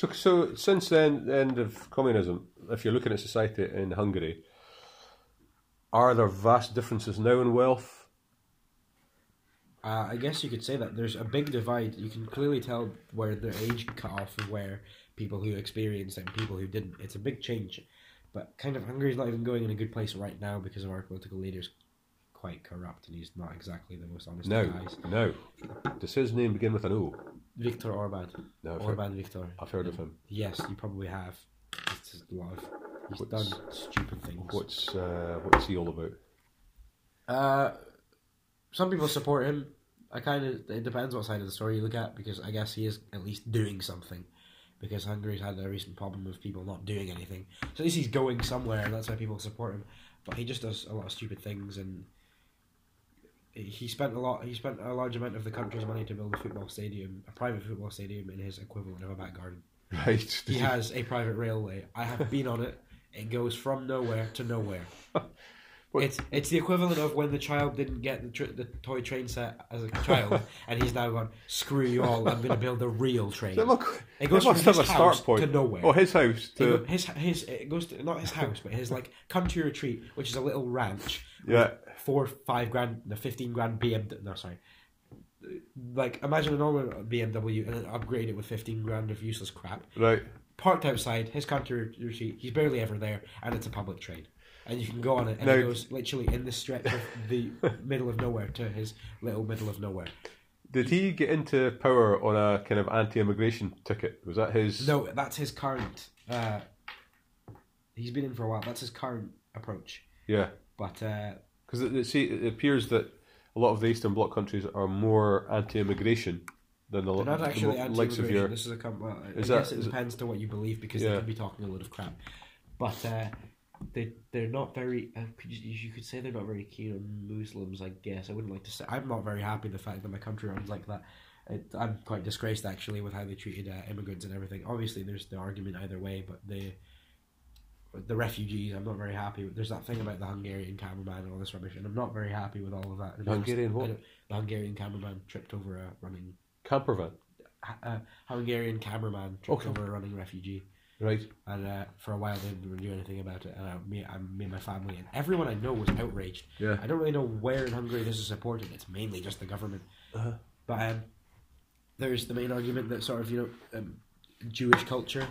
Speaker 1: So, so since then, the end of communism, if you're looking at society in Hungary, are there vast differences now in wealth?
Speaker 2: Uh, I guess you could say that there's a big divide. You can clearly tell where the age cutoff of where people who experienced it and people who didn't. It's a big change, but kind of Hungary's not even going in a good place right now because of our political leaders quite corrupt, and he's not exactly the most honest
Speaker 1: No,
Speaker 2: of guys.
Speaker 1: no. Does his name begin with an O?
Speaker 2: Viktor Orban.
Speaker 1: No, I've heard,
Speaker 2: Orban Viktor.
Speaker 1: I've heard of him.
Speaker 2: Yes, you probably have. It's just a lot of. He's
Speaker 1: What's-
Speaker 2: done stupid things.
Speaker 1: What's uh, what's he all about?
Speaker 2: Uh, some people support him. I kind of. It depends what side of the story you look at, because I guess he is at least doing something. Because Hungary's had a recent problem of people not doing anything. So at least he's going somewhere, and that's why people support him. But he just does a lot of stupid things, and he spent a lot. He spent a large amount of the country's money to build a football stadium, a private football stadium, in his equivalent of a back garden. [laughs]
Speaker 1: Right.
Speaker 2: He has a private railway. I have been on it. It goes from nowhere to nowhere. [laughs]
Speaker 1: What-
Speaker 2: It's it's the equivalent of when the child didn't get the tr- the toy train set as a child, [laughs] and he's now gone. Screw you all! I'm going to build a real train.
Speaker 1: So look,
Speaker 2: It goes from
Speaker 1: have
Speaker 2: his
Speaker 1: a start
Speaker 2: house
Speaker 1: point.
Speaker 2: to nowhere.
Speaker 1: Oh, his house to
Speaker 2: go- his his it goes to not his house, but his like country retreat, which is a little ranch.
Speaker 1: Yeah.
Speaker 2: Four, five grand, the fifteen grand BMW. No, sorry. Like imagine a normal BMW and then upgrade it with fifteen grand of useless crap
Speaker 1: right.
Speaker 2: parked outside his country retreat. He's barely ever there, and it's a public train. And you can go on it, and
Speaker 1: Now-
Speaker 2: it goes literally in the stretch of the middle of nowhere to his little middle of nowhere.
Speaker 1: Did he get into power on a kind of anti-immigration ticket? Was that his?
Speaker 2: No, that's his current. Uh, he's been in for a while. That's his current approach.
Speaker 1: Yeah,
Speaker 2: But uh,
Speaker 1: because it, it, see, it appears that a lot of the Eastern Bloc countries are more anti-immigration than the,
Speaker 2: they're not actually anti
Speaker 1: likes of your.
Speaker 2: This is a com- well, I
Speaker 1: Is
Speaker 2: guess
Speaker 1: that-
Speaker 2: it
Speaker 1: is it-
Speaker 2: depends to what you believe because
Speaker 1: Yeah.
Speaker 2: they could be talking a load of crap. But uh, they they're not very. Uh, you, could say they're not very keen on Muslims. I guess I wouldn't like to say. I'm not very happy the fact that my country runs like that. It, I'm quite disgraced actually with how they treated uh, immigrants and everything. Obviously, there's the argument either way, but the the refugees, I'm not very happy. with. There's that thing about the Hungarian cameraman and all this rubbish, and I'm not very happy with all of that. honest.
Speaker 1: Hungarian what?
Speaker 2: The Hungarian cameraman tripped over a running
Speaker 1: Camper van.
Speaker 2: uh, Hungarian cameraman tripped
Speaker 1: Okay.
Speaker 2: over a running refugee,
Speaker 1: Right.
Speaker 2: and uh, for a while they didn't really do anything about it. And uh, me, I, me and my family and everyone I know was outraged.
Speaker 1: Yeah.
Speaker 2: I don't really know where in Hungary this is supported. It's mainly just the government.
Speaker 1: Uh-huh.
Speaker 2: But um, there's the main argument that sort of you know um, Jewish culture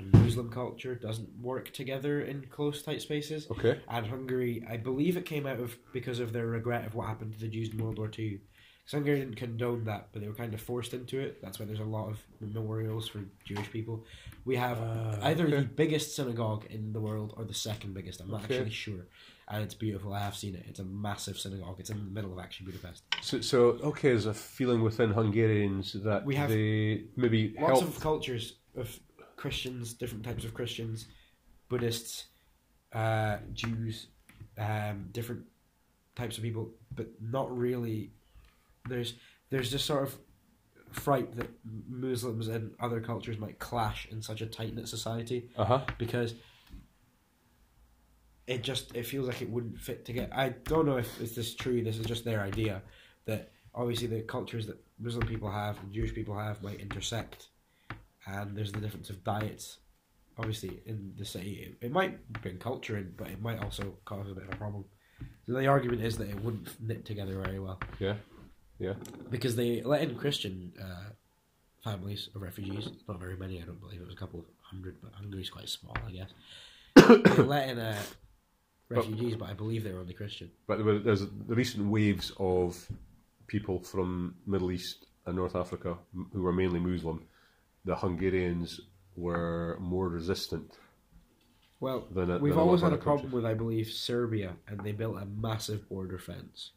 Speaker 2: and Muslim culture doesn't work together in close, tight spaces.
Speaker 1: Okay.
Speaker 2: And Hungary, I believe it came out of because of their regret of what happened to the Jews in World War Two. Because Hungary didn't condone that, but they were kind of forced into it. That's why there's a lot of memorials for Jewish people. We have
Speaker 1: Ah,
Speaker 2: either
Speaker 1: okay.
Speaker 2: the biggest synagogue in the world or the second biggest. I'm not
Speaker 1: Okay.
Speaker 2: actually sure. And it's beautiful. I have seen it. It's a massive synagogue. It's in the middle of actually Budapest.
Speaker 1: So, so okay, there's a feeling within Hungarians that
Speaker 2: We have
Speaker 1: they maybe
Speaker 2: Lots
Speaker 1: help.
Speaker 2: of cultures of Christians, different types of Christians, Buddhists, uh, Jews, um, different types of people, but not really. There's there's this sort of fright that Muslims and other cultures might clash in such a tight knit society
Speaker 1: Uh huh.
Speaker 2: because it just it feels like it wouldn't fit together. I don't know if is this true. This is just their idea that obviously the cultures that Muslim people have and Jewish people have might intersect, and there's the difference of diets. Obviously, in the city, it, it might bring culture in, but it might also cause a bit of a problem. So the argument is that it wouldn't knit together very well
Speaker 1: Yeah. Yeah.
Speaker 2: because they let in Christian uh, families of refugees. Not very many, I don't believe. It was a couple of hundred, but Hungary's quite small, I guess. they [coughs] let in uh, refugees, but I believe they were only Christian.
Speaker 1: But there were, there's the recent waves of people from Middle East and North Africa who were mainly Muslim. The Hungarians were more resistant.
Speaker 2: Well,
Speaker 1: Than
Speaker 2: we've
Speaker 1: than
Speaker 2: always had a problem with, I believe, Serbia, and they built a massive border fence,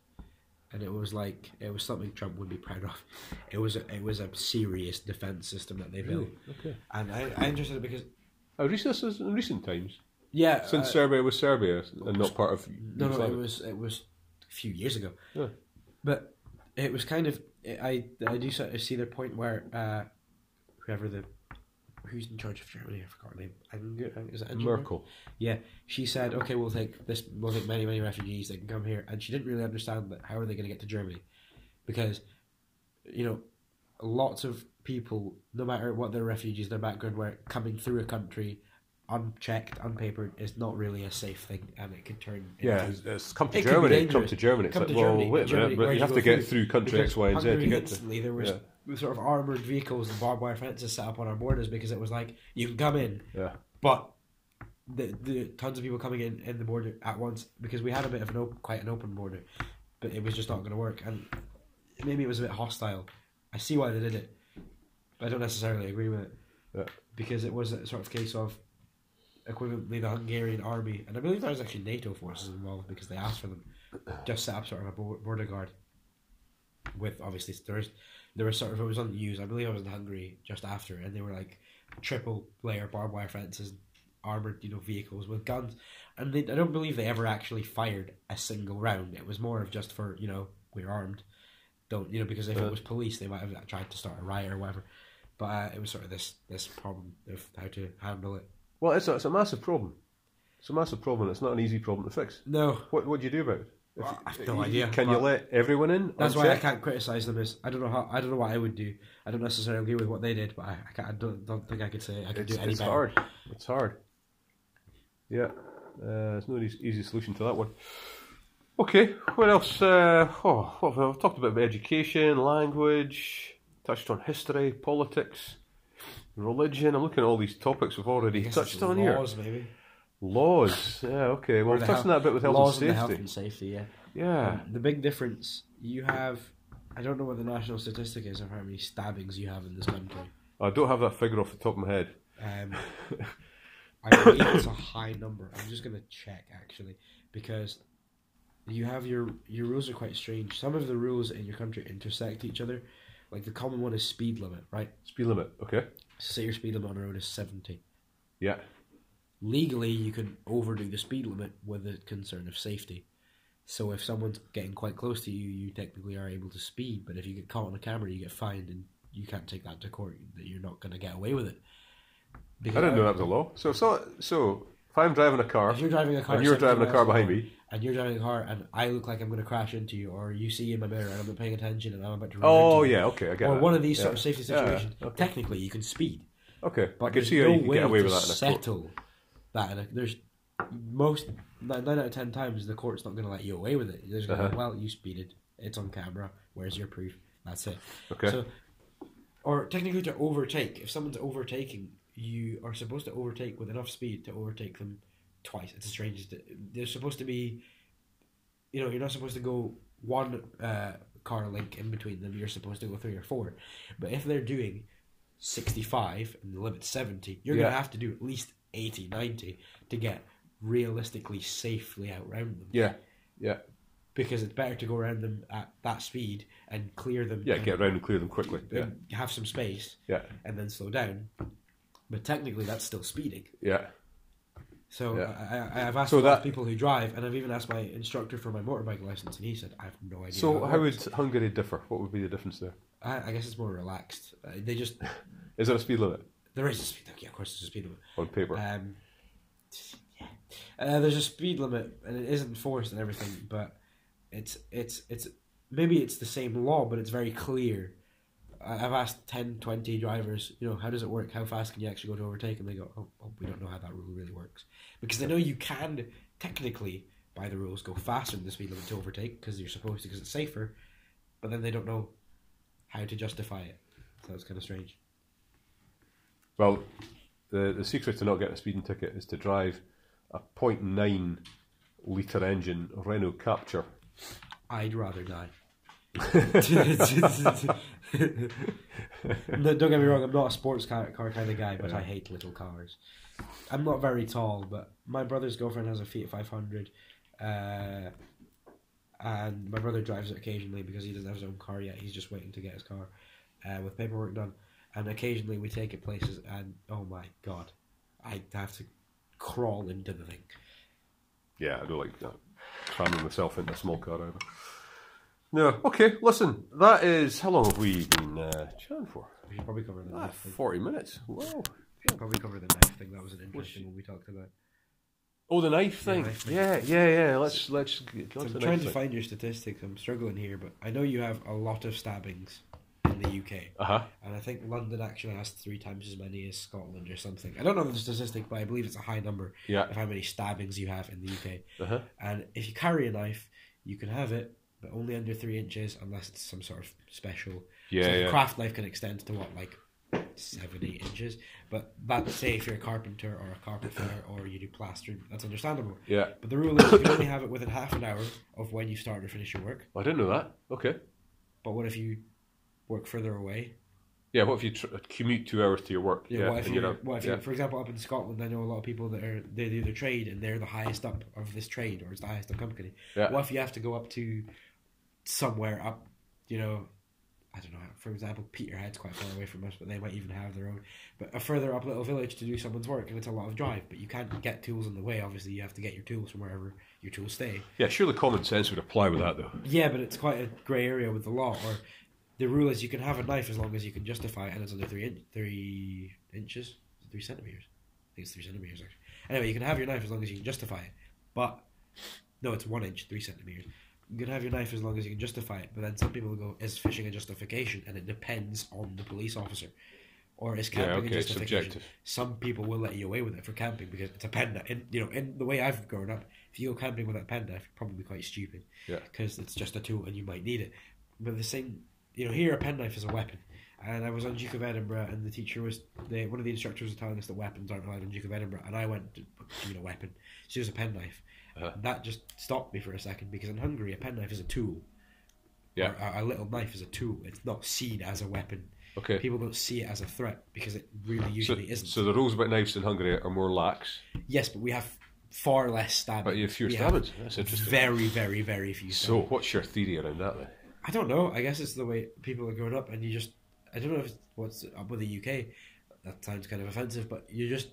Speaker 2: and it was like it was something Trump would be proud of. It was a, it was a serious defense system that they built,
Speaker 1: Okay.
Speaker 2: and I, I'm interested because
Speaker 1: recent, this is in recent times,
Speaker 2: yeah,
Speaker 1: since
Speaker 2: uh,
Speaker 1: Serbia was Serbia and not part of
Speaker 2: No, no, it was it was a few years ago.
Speaker 1: Yeah.
Speaker 2: But it was kind of I I do sort of see the point where uh, whoever the who's in charge of Germany I forgot her name Angela, is it Angela
Speaker 1: Merkel.
Speaker 2: Yeah, she said okay we'll take this we'll take many many refugees that can come here and she didn't really understand that how are they going to get to Germany because you know lots of people no matter what their refugees their background were coming through a country unchecked unpapered is not really a safe thing and it could turn
Speaker 1: Yeah,
Speaker 2: into
Speaker 1: it's, it's come to
Speaker 2: It
Speaker 1: Germany. Come to Germany. It's
Speaker 2: Come
Speaker 1: like,
Speaker 2: to
Speaker 1: well,
Speaker 2: Germany,
Speaker 1: wait a minute, but you have to get
Speaker 2: through?
Speaker 1: through country X, Y, and Z to get to.
Speaker 2: there was
Speaker 1: Yeah.
Speaker 2: Sort of armored vehicles and barbed wire fences set up on our borders because it was like you can come in,
Speaker 1: Yeah.
Speaker 2: but the, the tons of people coming in in the border at once because we had a bit of an op- quite an open border, but it was just not going to work and maybe it was a bit hostile. I see why they did it, but I don't necessarily agree with it
Speaker 1: Yeah.
Speaker 2: because it was a sort of case of equivalently the Hungarian army, and I believe there was actually NATO forces involved because they asked for them, just set up sort of a border guard. With obviously was there was sort of it was on the news. I believe I was in Hungary just after, and they were like triple layer barbed wire fences, armored you know vehicles with guns, and they, I don't believe they ever actually fired a single round. It was more of just for you know we're armed, don't you know because if
Speaker 1: Yeah.
Speaker 2: it was police they might have tried to start a riot or whatever. But uh, it was sort of this this problem of how to handle it.
Speaker 1: Well, it's a, it's a massive problem. It's a massive problem. It's not an easy problem to fix.
Speaker 2: No,
Speaker 1: What what do you do about it? If
Speaker 2: I have no idea,
Speaker 1: Can you let everyone in?
Speaker 2: that's why I can't criticize them. Is I don't know how I don't know what I would do. I don't necessarily agree with what they did, but I, I, can't, I don't don't think I could say I could
Speaker 1: It's,
Speaker 2: do any
Speaker 1: it's
Speaker 2: better.
Speaker 1: hard. It's hard. Yeah, uh, there's no easy, easy solution to that one. Okay, what else? Uh, oh, what have we- I've talked about education, language, touched on history, politics, religion. I'm looking at all these topics we've already touched
Speaker 2: it's
Speaker 1: on here.
Speaker 2: laws, maybe.
Speaker 1: Laws. Yeah, okay. Well, touching that bit with health
Speaker 2: laws
Speaker 1: and
Speaker 2: and the health
Speaker 1: safety.
Speaker 2: and safety. Yeah.
Speaker 1: Yeah.
Speaker 2: Um, the big difference you have. I don't know what the national statistic is of how many stabbings you have in this country.
Speaker 1: I don't have that figure off the top of my head.
Speaker 2: Um, [laughs] I believe it's a high number. I'm just gonna check actually because you have your your rules are quite strange. Some of the rules in your country intersect each other. Like the common one is speed limit, right?
Speaker 1: Speed limit. Okay.
Speaker 2: So say your speed limit on a road is seventy.
Speaker 1: Yeah.
Speaker 2: Legally, you can overdo the speed limit with the concern of safety. So if someone's getting quite close to you, you technically are able to speed. But if you get caught on a camera, you get fined, and you can't take that to court. That you're not going to get away with it.
Speaker 1: I didn't know that was a law. So, so, so if I'm driving a car
Speaker 2: If you're driving a car,
Speaker 1: and you're driving a car behind me,
Speaker 2: and you're driving a car, and I look like I'm going to crash into you, or you see in my mirror and I'm not paying attention, and I'm about to. run
Speaker 1: oh
Speaker 2: you,
Speaker 1: yeah, okay, I get
Speaker 2: Or
Speaker 1: that.
Speaker 2: one of these
Speaker 1: Yeah.
Speaker 2: sort of safety
Speaker 1: Yeah,
Speaker 2: situations.
Speaker 1: okay.
Speaker 2: Technically, you can speed,
Speaker 1: Okay,
Speaker 2: but
Speaker 1: I can see how
Speaker 2: no
Speaker 1: you can get away with that in a court.
Speaker 2: settle that. There's most nine, nine out of ten times the court's not going to let you away with it. To
Speaker 1: Uh-huh.
Speaker 2: go, well, you speeded. It's on camera. Where's your proof? That's it.
Speaker 1: Okay.
Speaker 2: So or technically to overtake. If someone's overtaking, you are supposed to overtake with enough speed to overtake them twice. It's strange. They're supposed to be, you know, you're not supposed to go one uh, car link in between them. You're supposed to go three or four. But if they're doing 65 and the limit's 70, you're
Speaker 1: Yeah.
Speaker 2: going to have to do at least 80, 90 to get realistically safely out round them.
Speaker 1: Yeah, yeah,
Speaker 2: Because it's better to go around them at that speed and clear them.
Speaker 1: yeah. Get around and clear them quickly. Yeah,
Speaker 2: have some space
Speaker 1: yeah,
Speaker 2: and then slow down. But technically, that's still speeding.
Speaker 1: yeah.
Speaker 2: So
Speaker 1: Yeah.
Speaker 2: I, I, I've asked
Speaker 1: So
Speaker 2: a lot of
Speaker 1: that-
Speaker 2: people who drive, and I've even asked my instructor for my motorbike license, and he said, "I have no idea."
Speaker 1: So
Speaker 2: it
Speaker 1: how would Hungary differ? What would be the difference there?
Speaker 2: I, I guess it's more relaxed. Uh, they just [laughs]
Speaker 1: Is there a speed limit
Speaker 2: there is a speed limit. Yeah, of course, there's a speed limit.
Speaker 1: on paper?
Speaker 2: Um, yeah, uh, there's a speed limit, and it isn't enforced and everything, but it's it's it's maybe it's the same law, but it's very clear. I've asked 10, 20 drivers, you know, how does it work? How fast can you actually go to overtake? And they go, oh, oh we don't know how that rule really works. Because they know you can technically, by the rules, go faster than the speed limit to overtake because you're supposed to because it's safer, but then they don't know how to justify it. So it's kind of strange.
Speaker 1: Well, the the secret to not getting a speeding ticket is to drive a 0.9 litre engine Renault Captur.
Speaker 2: I'd rather die. [laughs] no, don't get me wrong, I'm not a sports car, car kind of guy, but I hate little cars. I'm not very tall, but my brother's girlfriend has a Fiat 500, uh, and my brother drives it occasionally because he doesn't have his own car yet. He's just waiting to get his car uh, with paperwork done. And occasionally we take it places, and oh my god, I have to crawl into the thing.
Speaker 1: Yeah, I don't like that. Cramming myself into a small car either. No, okay, listen, that is. How long have we been uh, chatting for?
Speaker 2: We should probably cover the
Speaker 1: Ah,
Speaker 2: knife thing.
Speaker 1: 40 minutes. Wow.
Speaker 2: Probably cover the knife thing. That was an interesting one we talked about.
Speaker 1: Oh, the knife thing.
Speaker 2: knife thing.
Speaker 1: Yeah, yeah, yeah. Let's let's get on
Speaker 2: I'm trying to
Speaker 1: thing.
Speaker 2: find your statistics. I'm struggling here, but I know you have a lot of stabbings in the UK,
Speaker 1: Uh huh.
Speaker 2: and I think London actually has three times as many as Scotland or something. I don't know the statistic, but I believe it's a high number
Speaker 1: Yeah.
Speaker 2: of how many stabbings you have in the UK.
Speaker 1: Uh huh.
Speaker 2: And if you carry a knife, you can have it, but only under three inches, unless it's some sort of special.
Speaker 1: Yeah,
Speaker 2: so
Speaker 1: yeah.
Speaker 2: Craft knife can extend to what, like seven, eight inches. But that say if you're a carpenter or a carpenter or you do plastering, that's understandable.
Speaker 1: Yeah.
Speaker 2: But the rule is you can only have it within half an hour of when you start or finish your work.
Speaker 1: I didn't know that. Okay.
Speaker 2: But what if you work further away?
Speaker 1: Yeah. What if you tr- commute two hours to your work?
Speaker 2: Yeah. what if you? What if
Speaker 1: yeah.
Speaker 2: you? For example, up in Scotland, I know a lot of people that are they do the trade and they're the highest up of this trade or it's the highest up company.
Speaker 1: Yeah.
Speaker 2: What if you have to go up to somewhere up? You know, I don't know. For example, Peterhead's quite far away from us, but they might even have their own. But a further up little village to do someone's work, and it's a lot of drive. But you can't get tools in the way. Obviously, you have to get your tools from wherever your tools stay.
Speaker 1: Yeah. Surely common sense would apply with that though.
Speaker 2: Yeah, but it's quite a grey area with the law. Or the rule is you can have a knife as long as you can justify it, and it's under three in- three inches, three centimeters. I think it's three centimeters actually. Anyway, you can have your knife as long as you can justify it, but no, it's one inch, three centimeters. You can have your knife as long as you can justify it, but then some people go, "Is fishing a justification?" And it depends on the police officer, or is
Speaker 1: Yeah.
Speaker 2: camping
Speaker 1: Okay.
Speaker 2: a justification?
Speaker 1: subjective.
Speaker 2: Some people will let you away with it for camping because it's a knife. In, you know, in the way I've grown up, if you go camping with a knife, you're probably quite stupid
Speaker 1: Yeah.
Speaker 2: because it's just a tool and you might need it. But the same, you know, here a penknife is a weapon. And I was on Duke of Edinburgh, and the teacher was, they, one of the instructors was telling us that weapons aren't allowed on Duke of Edinburgh, and I went, "Do you know, a weapon?" She was a penknife.
Speaker 1: Uh-huh.
Speaker 2: That just stopped me for a second because in Hungary, a penknife is a tool.
Speaker 1: Yeah.
Speaker 2: A, a little knife is a tool. It's not seen as a weapon.
Speaker 1: Okay.
Speaker 2: People don't see it as a threat because it really
Speaker 1: So,
Speaker 2: usually isn't.
Speaker 1: so the rules about knives in Hungary are more lax,
Speaker 2: yes, but we have far less stabbing.
Speaker 1: but you have fewer
Speaker 2: We
Speaker 1: stabbings. That's interesting.
Speaker 2: Very, very, very few.
Speaker 1: So, what's your theory around that then?
Speaker 2: I don't know. I guess it's the way people are growing up, and you just. I don't know if it's what's up with the UK. That sounds kind of offensive, but you just,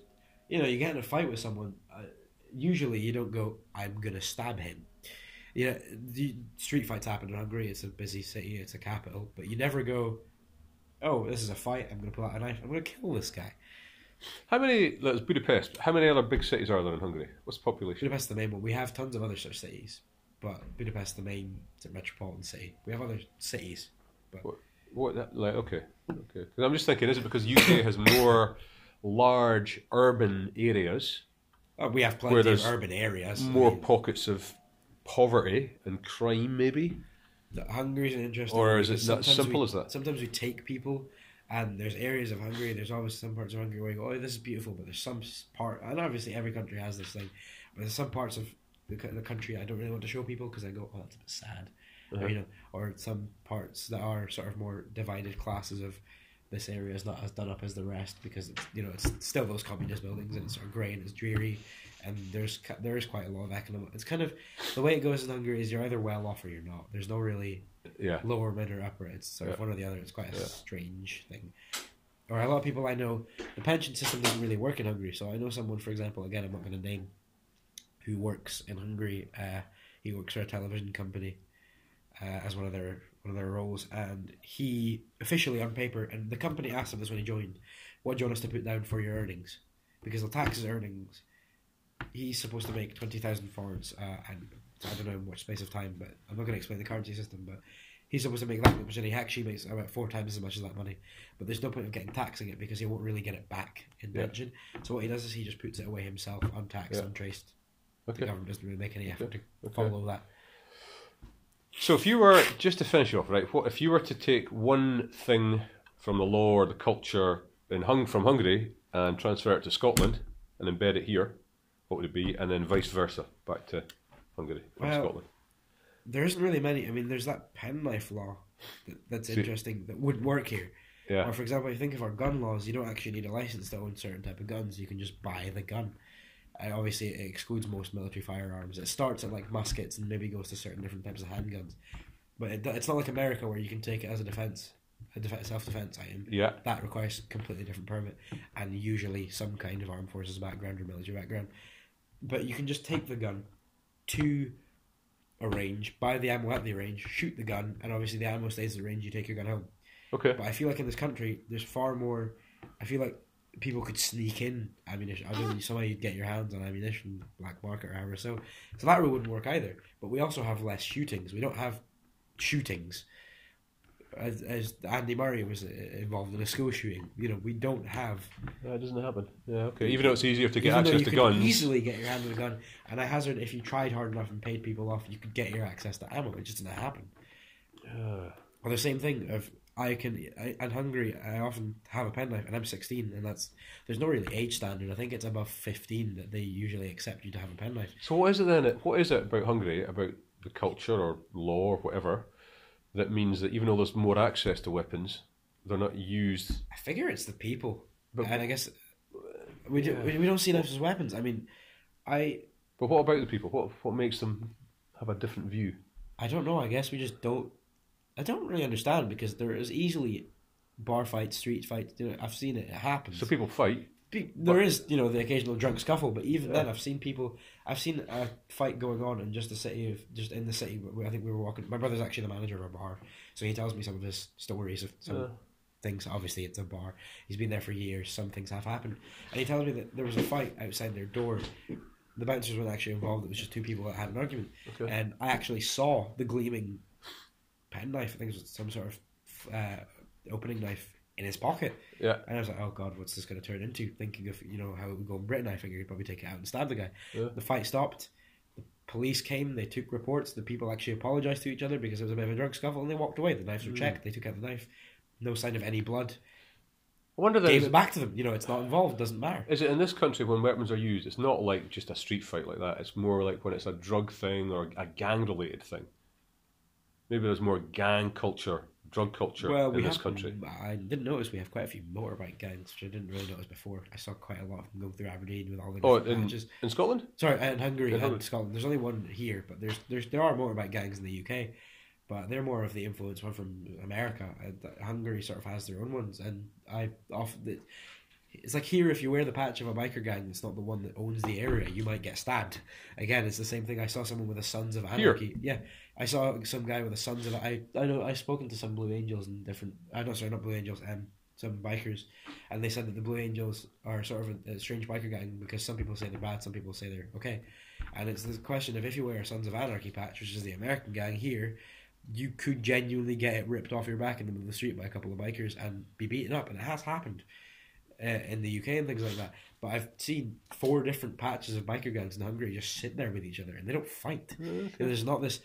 Speaker 2: you know, you get in a fight with someone. Uh, usually, you don't go, "I'm gonna stab him." You know, the street fights happen in Hungary. It's a busy city. It's a capital, but you never go, "Oh, this is a fight. I'm gonna pull out a knife. I'm gonna kill this guy."
Speaker 1: How many? That's Budapest. How many other big cities are there in Hungary? What's the population?
Speaker 2: Budapest the main one. We have tons of other such cities, but Budapest is the main metropolitan city. We have other cities.
Speaker 1: But what? That, like okay, okay. 'Cause I'm just thinking, is it because UK has more large urban areas,
Speaker 2: Oh, we have plenty of urban areas. I
Speaker 1: more
Speaker 2: mean,
Speaker 1: pockets of poverty and crime, maybe?
Speaker 2: The is an interesting.
Speaker 1: Or is it
Speaker 2: because
Speaker 1: not simple
Speaker 2: we-
Speaker 1: as that?
Speaker 2: Sometimes we take people, And there's areas of Hungary. There's always some parts of Hungary where you go, oh, this is beautiful, but there's some part, and obviously every country has this thing, but there's some parts of the, the country I don't really want to show people because I go, oh, that's a bit sad,
Speaker 1: Uh-huh.
Speaker 2: or, you know, or some parts that are sort of more divided classes of this area is not as done up as the rest because it's you know it's still those communist buildings and it's sort of grey and it's dreary and there's there is quite a lot of economic. It's kind of the way it goes in Hungary is you're either well off or you're not. There's no really
Speaker 1: Yeah.
Speaker 2: lower, mid, or upper. It's sort of one or the other. It's quite a
Speaker 1: Yeah.
Speaker 2: strange thing. Or a lot of people I know, the pension system doesn't really work in Hungary. So I know someone, for example, again I'm not going to name, who works in Hungary. Uh, he works for a television company uh, as one of their one of their roles, and he officially on paper, and the company asked him this when he joined, "What do you want us to put down for your earnings?" Because the tax his earnings. He's supposed to make twenty thousand forints, uh, and I don't know in what space of time, but I'm not going to explain the currency system, but he's supposed to make that much, and he actually makes about four times as much as that money. But there's no point of getting taxing it because he won't really get it back in
Speaker 1: Yeah.
Speaker 2: pension. So what he does is he just puts it away himself, untaxed,
Speaker 1: Yeah.
Speaker 2: untraced. The government doesn't really make any effort to
Speaker 1: Okay.
Speaker 2: follow that.
Speaker 1: So if you were just to finish off, right? What if you were to take one thing from the law or the culture in hung from Hungary and transfer it to Scotland and embed it here? What would it be? And then vice versa, back to Hungary from
Speaker 2: Well,
Speaker 1: Scotland.
Speaker 2: There isn't really many. I mean, there's that penknife law that, that's
Speaker 1: See-
Speaker 2: interesting that wouldn't work here.
Speaker 1: Yeah.
Speaker 2: Or for example, if you think of our gun laws, you don't actually need a license to own certain type of guns. You can just buy the gun. And obviously, it excludes most military firearms. It starts at like muskets and maybe goes to certain different types of handguns. But it, it's not like America where you can take it as a defense, a def- self-defense item.
Speaker 1: Yeah.
Speaker 2: That requires a completely different permit and usually some kind of armed forces background or military background. But you can just take the gun to a range, buy the ammo at the range, shoot the gun, and obviously the ammo stays at the range. You take your gun home.
Speaker 1: Okay.
Speaker 2: But I feel like in this country, there's far more. I feel like people could sneak in ammunition. I don't somehow you'd get your hands on ammunition, black market or however. So, so that rule wouldn't work either. But we also have less shootings. We don't have shootings. As, as Andy Murray was uh, involved in a school shooting, you know, we don't have.
Speaker 1: That doesn't happen. Yeah. Okay. Even though it's easier to get
Speaker 2: even
Speaker 1: access
Speaker 2: you
Speaker 1: to
Speaker 2: could
Speaker 1: guns.
Speaker 2: easily get your hand on a gun, and I hazard if you tried hard enough and paid people off, you could get your access to ammo. It just doesn't happen.
Speaker 1: Yeah.
Speaker 2: Or the same thing of I can I, in Hungary I often have a penknife and I'm 16 and that's there's no really age standard. I think it's above 15 that they usually accept you to have a penknife.
Speaker 1: So what is it then? What is it about Hungary, about the culture or law or whatever, that means that even though there's more access to weapons, they're not used?
Speaker 2: I figure it's the people,
Speaker 1: But-
Speaker 2: and I guess we do, we, we don't see knives as weapons. I mean, I
Speaker 1: But what about the people? What what makes them have a different view?
Speaker 2: I don't know. I guess we just don't. I don't really understand because there is easily bar fights, street fights. You know, I've seen it. It happens.
Speaker 1: So people fight.
Speaker 2: Be- there is, you know, the occasional drunk scuffle, but even
Speaker 1: Yeah.
Speaker 2: then, I've seen people. I've seen a fight going on in just the city of, just in the city. Where I think we were walking. My brother's actually the manager of a bar, so he tells me some of his stories of some
Speaker 1: Yeah.
Speaker 2: things. Obviously, it's a bar. He's been there for years. Some things have happened, and he tells me that there was a fight outside their door. The bouncers weren't actually involved. It was just two people that had an argument,
Speaker 1: Okay.
Speaker 2: and I actually saw the gleaming penknife. I think it was some sort of uh, opening knife in his pocket.
Speaker 1: Yeah.
Speaker 2: And I was like, oh god, what's this going to turn into? Thinking of you know how it would go in Britain, I figured he'd probably take it out and stab the guy.
Speaker 1: Yeah.
Speaker 2: The fight stopped. The police came. They took reports. The people actually apologized to each other because it was a bit of a drug scuffle, and they walked away. The knives were checked. They took out the knife. No sign of any blood.
Speaker 1: I wonder.
Speaker 2: Gave it back to them. You know, it's not involved. Doesn't matter.
Speaker 1: is it in this country when weapons are used? It's not like just a street fight like that. It's more like when it's a drug thing or a gang related thing. Maybe there's more gang culture, drug culture
Speaker 2: Well,
Speaker 1: in
Speaker 2: we
Speaker 1: this
Speaker 2: have.
Speaker 1: country.
Speaker 2: I didn't notice we have quite a few motorbike gangs, which I didn't really notice before. I saw quite a lot of them going through Aberdeen with all the
Speaker 1: Oh, in, in Scotland?
Speaker 2: Sorry, in Hungary
Speaker 1: In
Speaker 2: and
Speaker 1: Hungary.
Speaker 2: Scotland. There's only one here, but there's there's there are motorbike gangs in the UK, but they're more of the influence one from America. Hungary sort of has their own ones, and I often the, it's like here if you wear the patch of a biker gang, it's not the one that owns the area. You might get stabbed. Again, it's the same thing. I saw someone with a Sons of
Speaker 1: Here?
Speaker 2: Anarchy. Yeah, I saw some guy with a Sons of. I I know I've spoken to some Blue Angels and different. I know sorry, not Blue Angels. Um, some bikers, and they said that the Blue Angels are sort of a, a strange biker gang because some people say they're bad, some people say they're okay, and it's the question of if you wear a Sons of Anarchy patch, which is the American gang here, you could genuinely get it ripped off your back in the middle of the street by a couple of bikers and be beaten up, and it has happened uh, in the UK and things like that. But I've seen four different patches of biker gangs in Hungary just sit there with each other, and they don't fight.
Speaker 1: Okay.
Speaker 2: There's not this.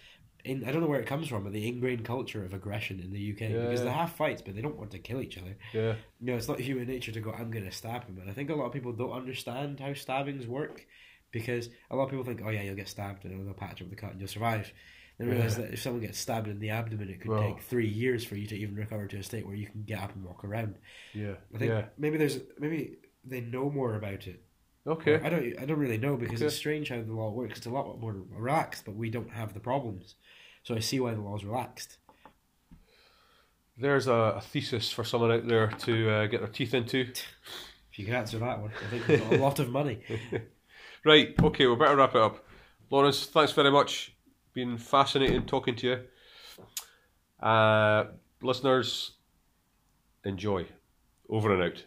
Speaker 2: in I don't know where it comes from, but the ingrained culture of aggression in the UK
Speaker 1: Yeah,
Speaker 2: because they have fights, but they don't want to kill each other.
Speaker 1: Yeah.
Speaker 2: You know, it's not human nature to go, I'm going to stab him. And I think a lot of people don't understand how stabbings work because a lot of people think, oh, yeah, you'll get stabbed and they'll patch up the cut and you'll survive. They realize that if someone gets stabbed in the abdomen, it could
Speaker 1: Well-
Speaker 2: take three years for you to even recover to a state where you can get up and walk around.
Speaker 1: Yeah.
Speaker 2: I think
Speaker 1: Yeah.
Speaker 2: maybe there's maybe they know more about it.
Speaker 1: Okay.
Speaker 2: I don't I don't really know because
Speaker 1: Okay.
Speaker 2: it's strange how the law works. It's a lot more relaxed, but we don't have the problems. So I see why the law's relaxed.
Speaker 1: There's a, a thesis for someone out there to uh, get their teeth into. [laughs]
Speaker 2: If you can answer that one, I think we've got a lot of money. [laughs]
Speaker 1: Right. Okay. We better wrap it up. Lawrence, thanks very much. Been fascinating talking to you. Uh, listeners, enjoy. Over and out.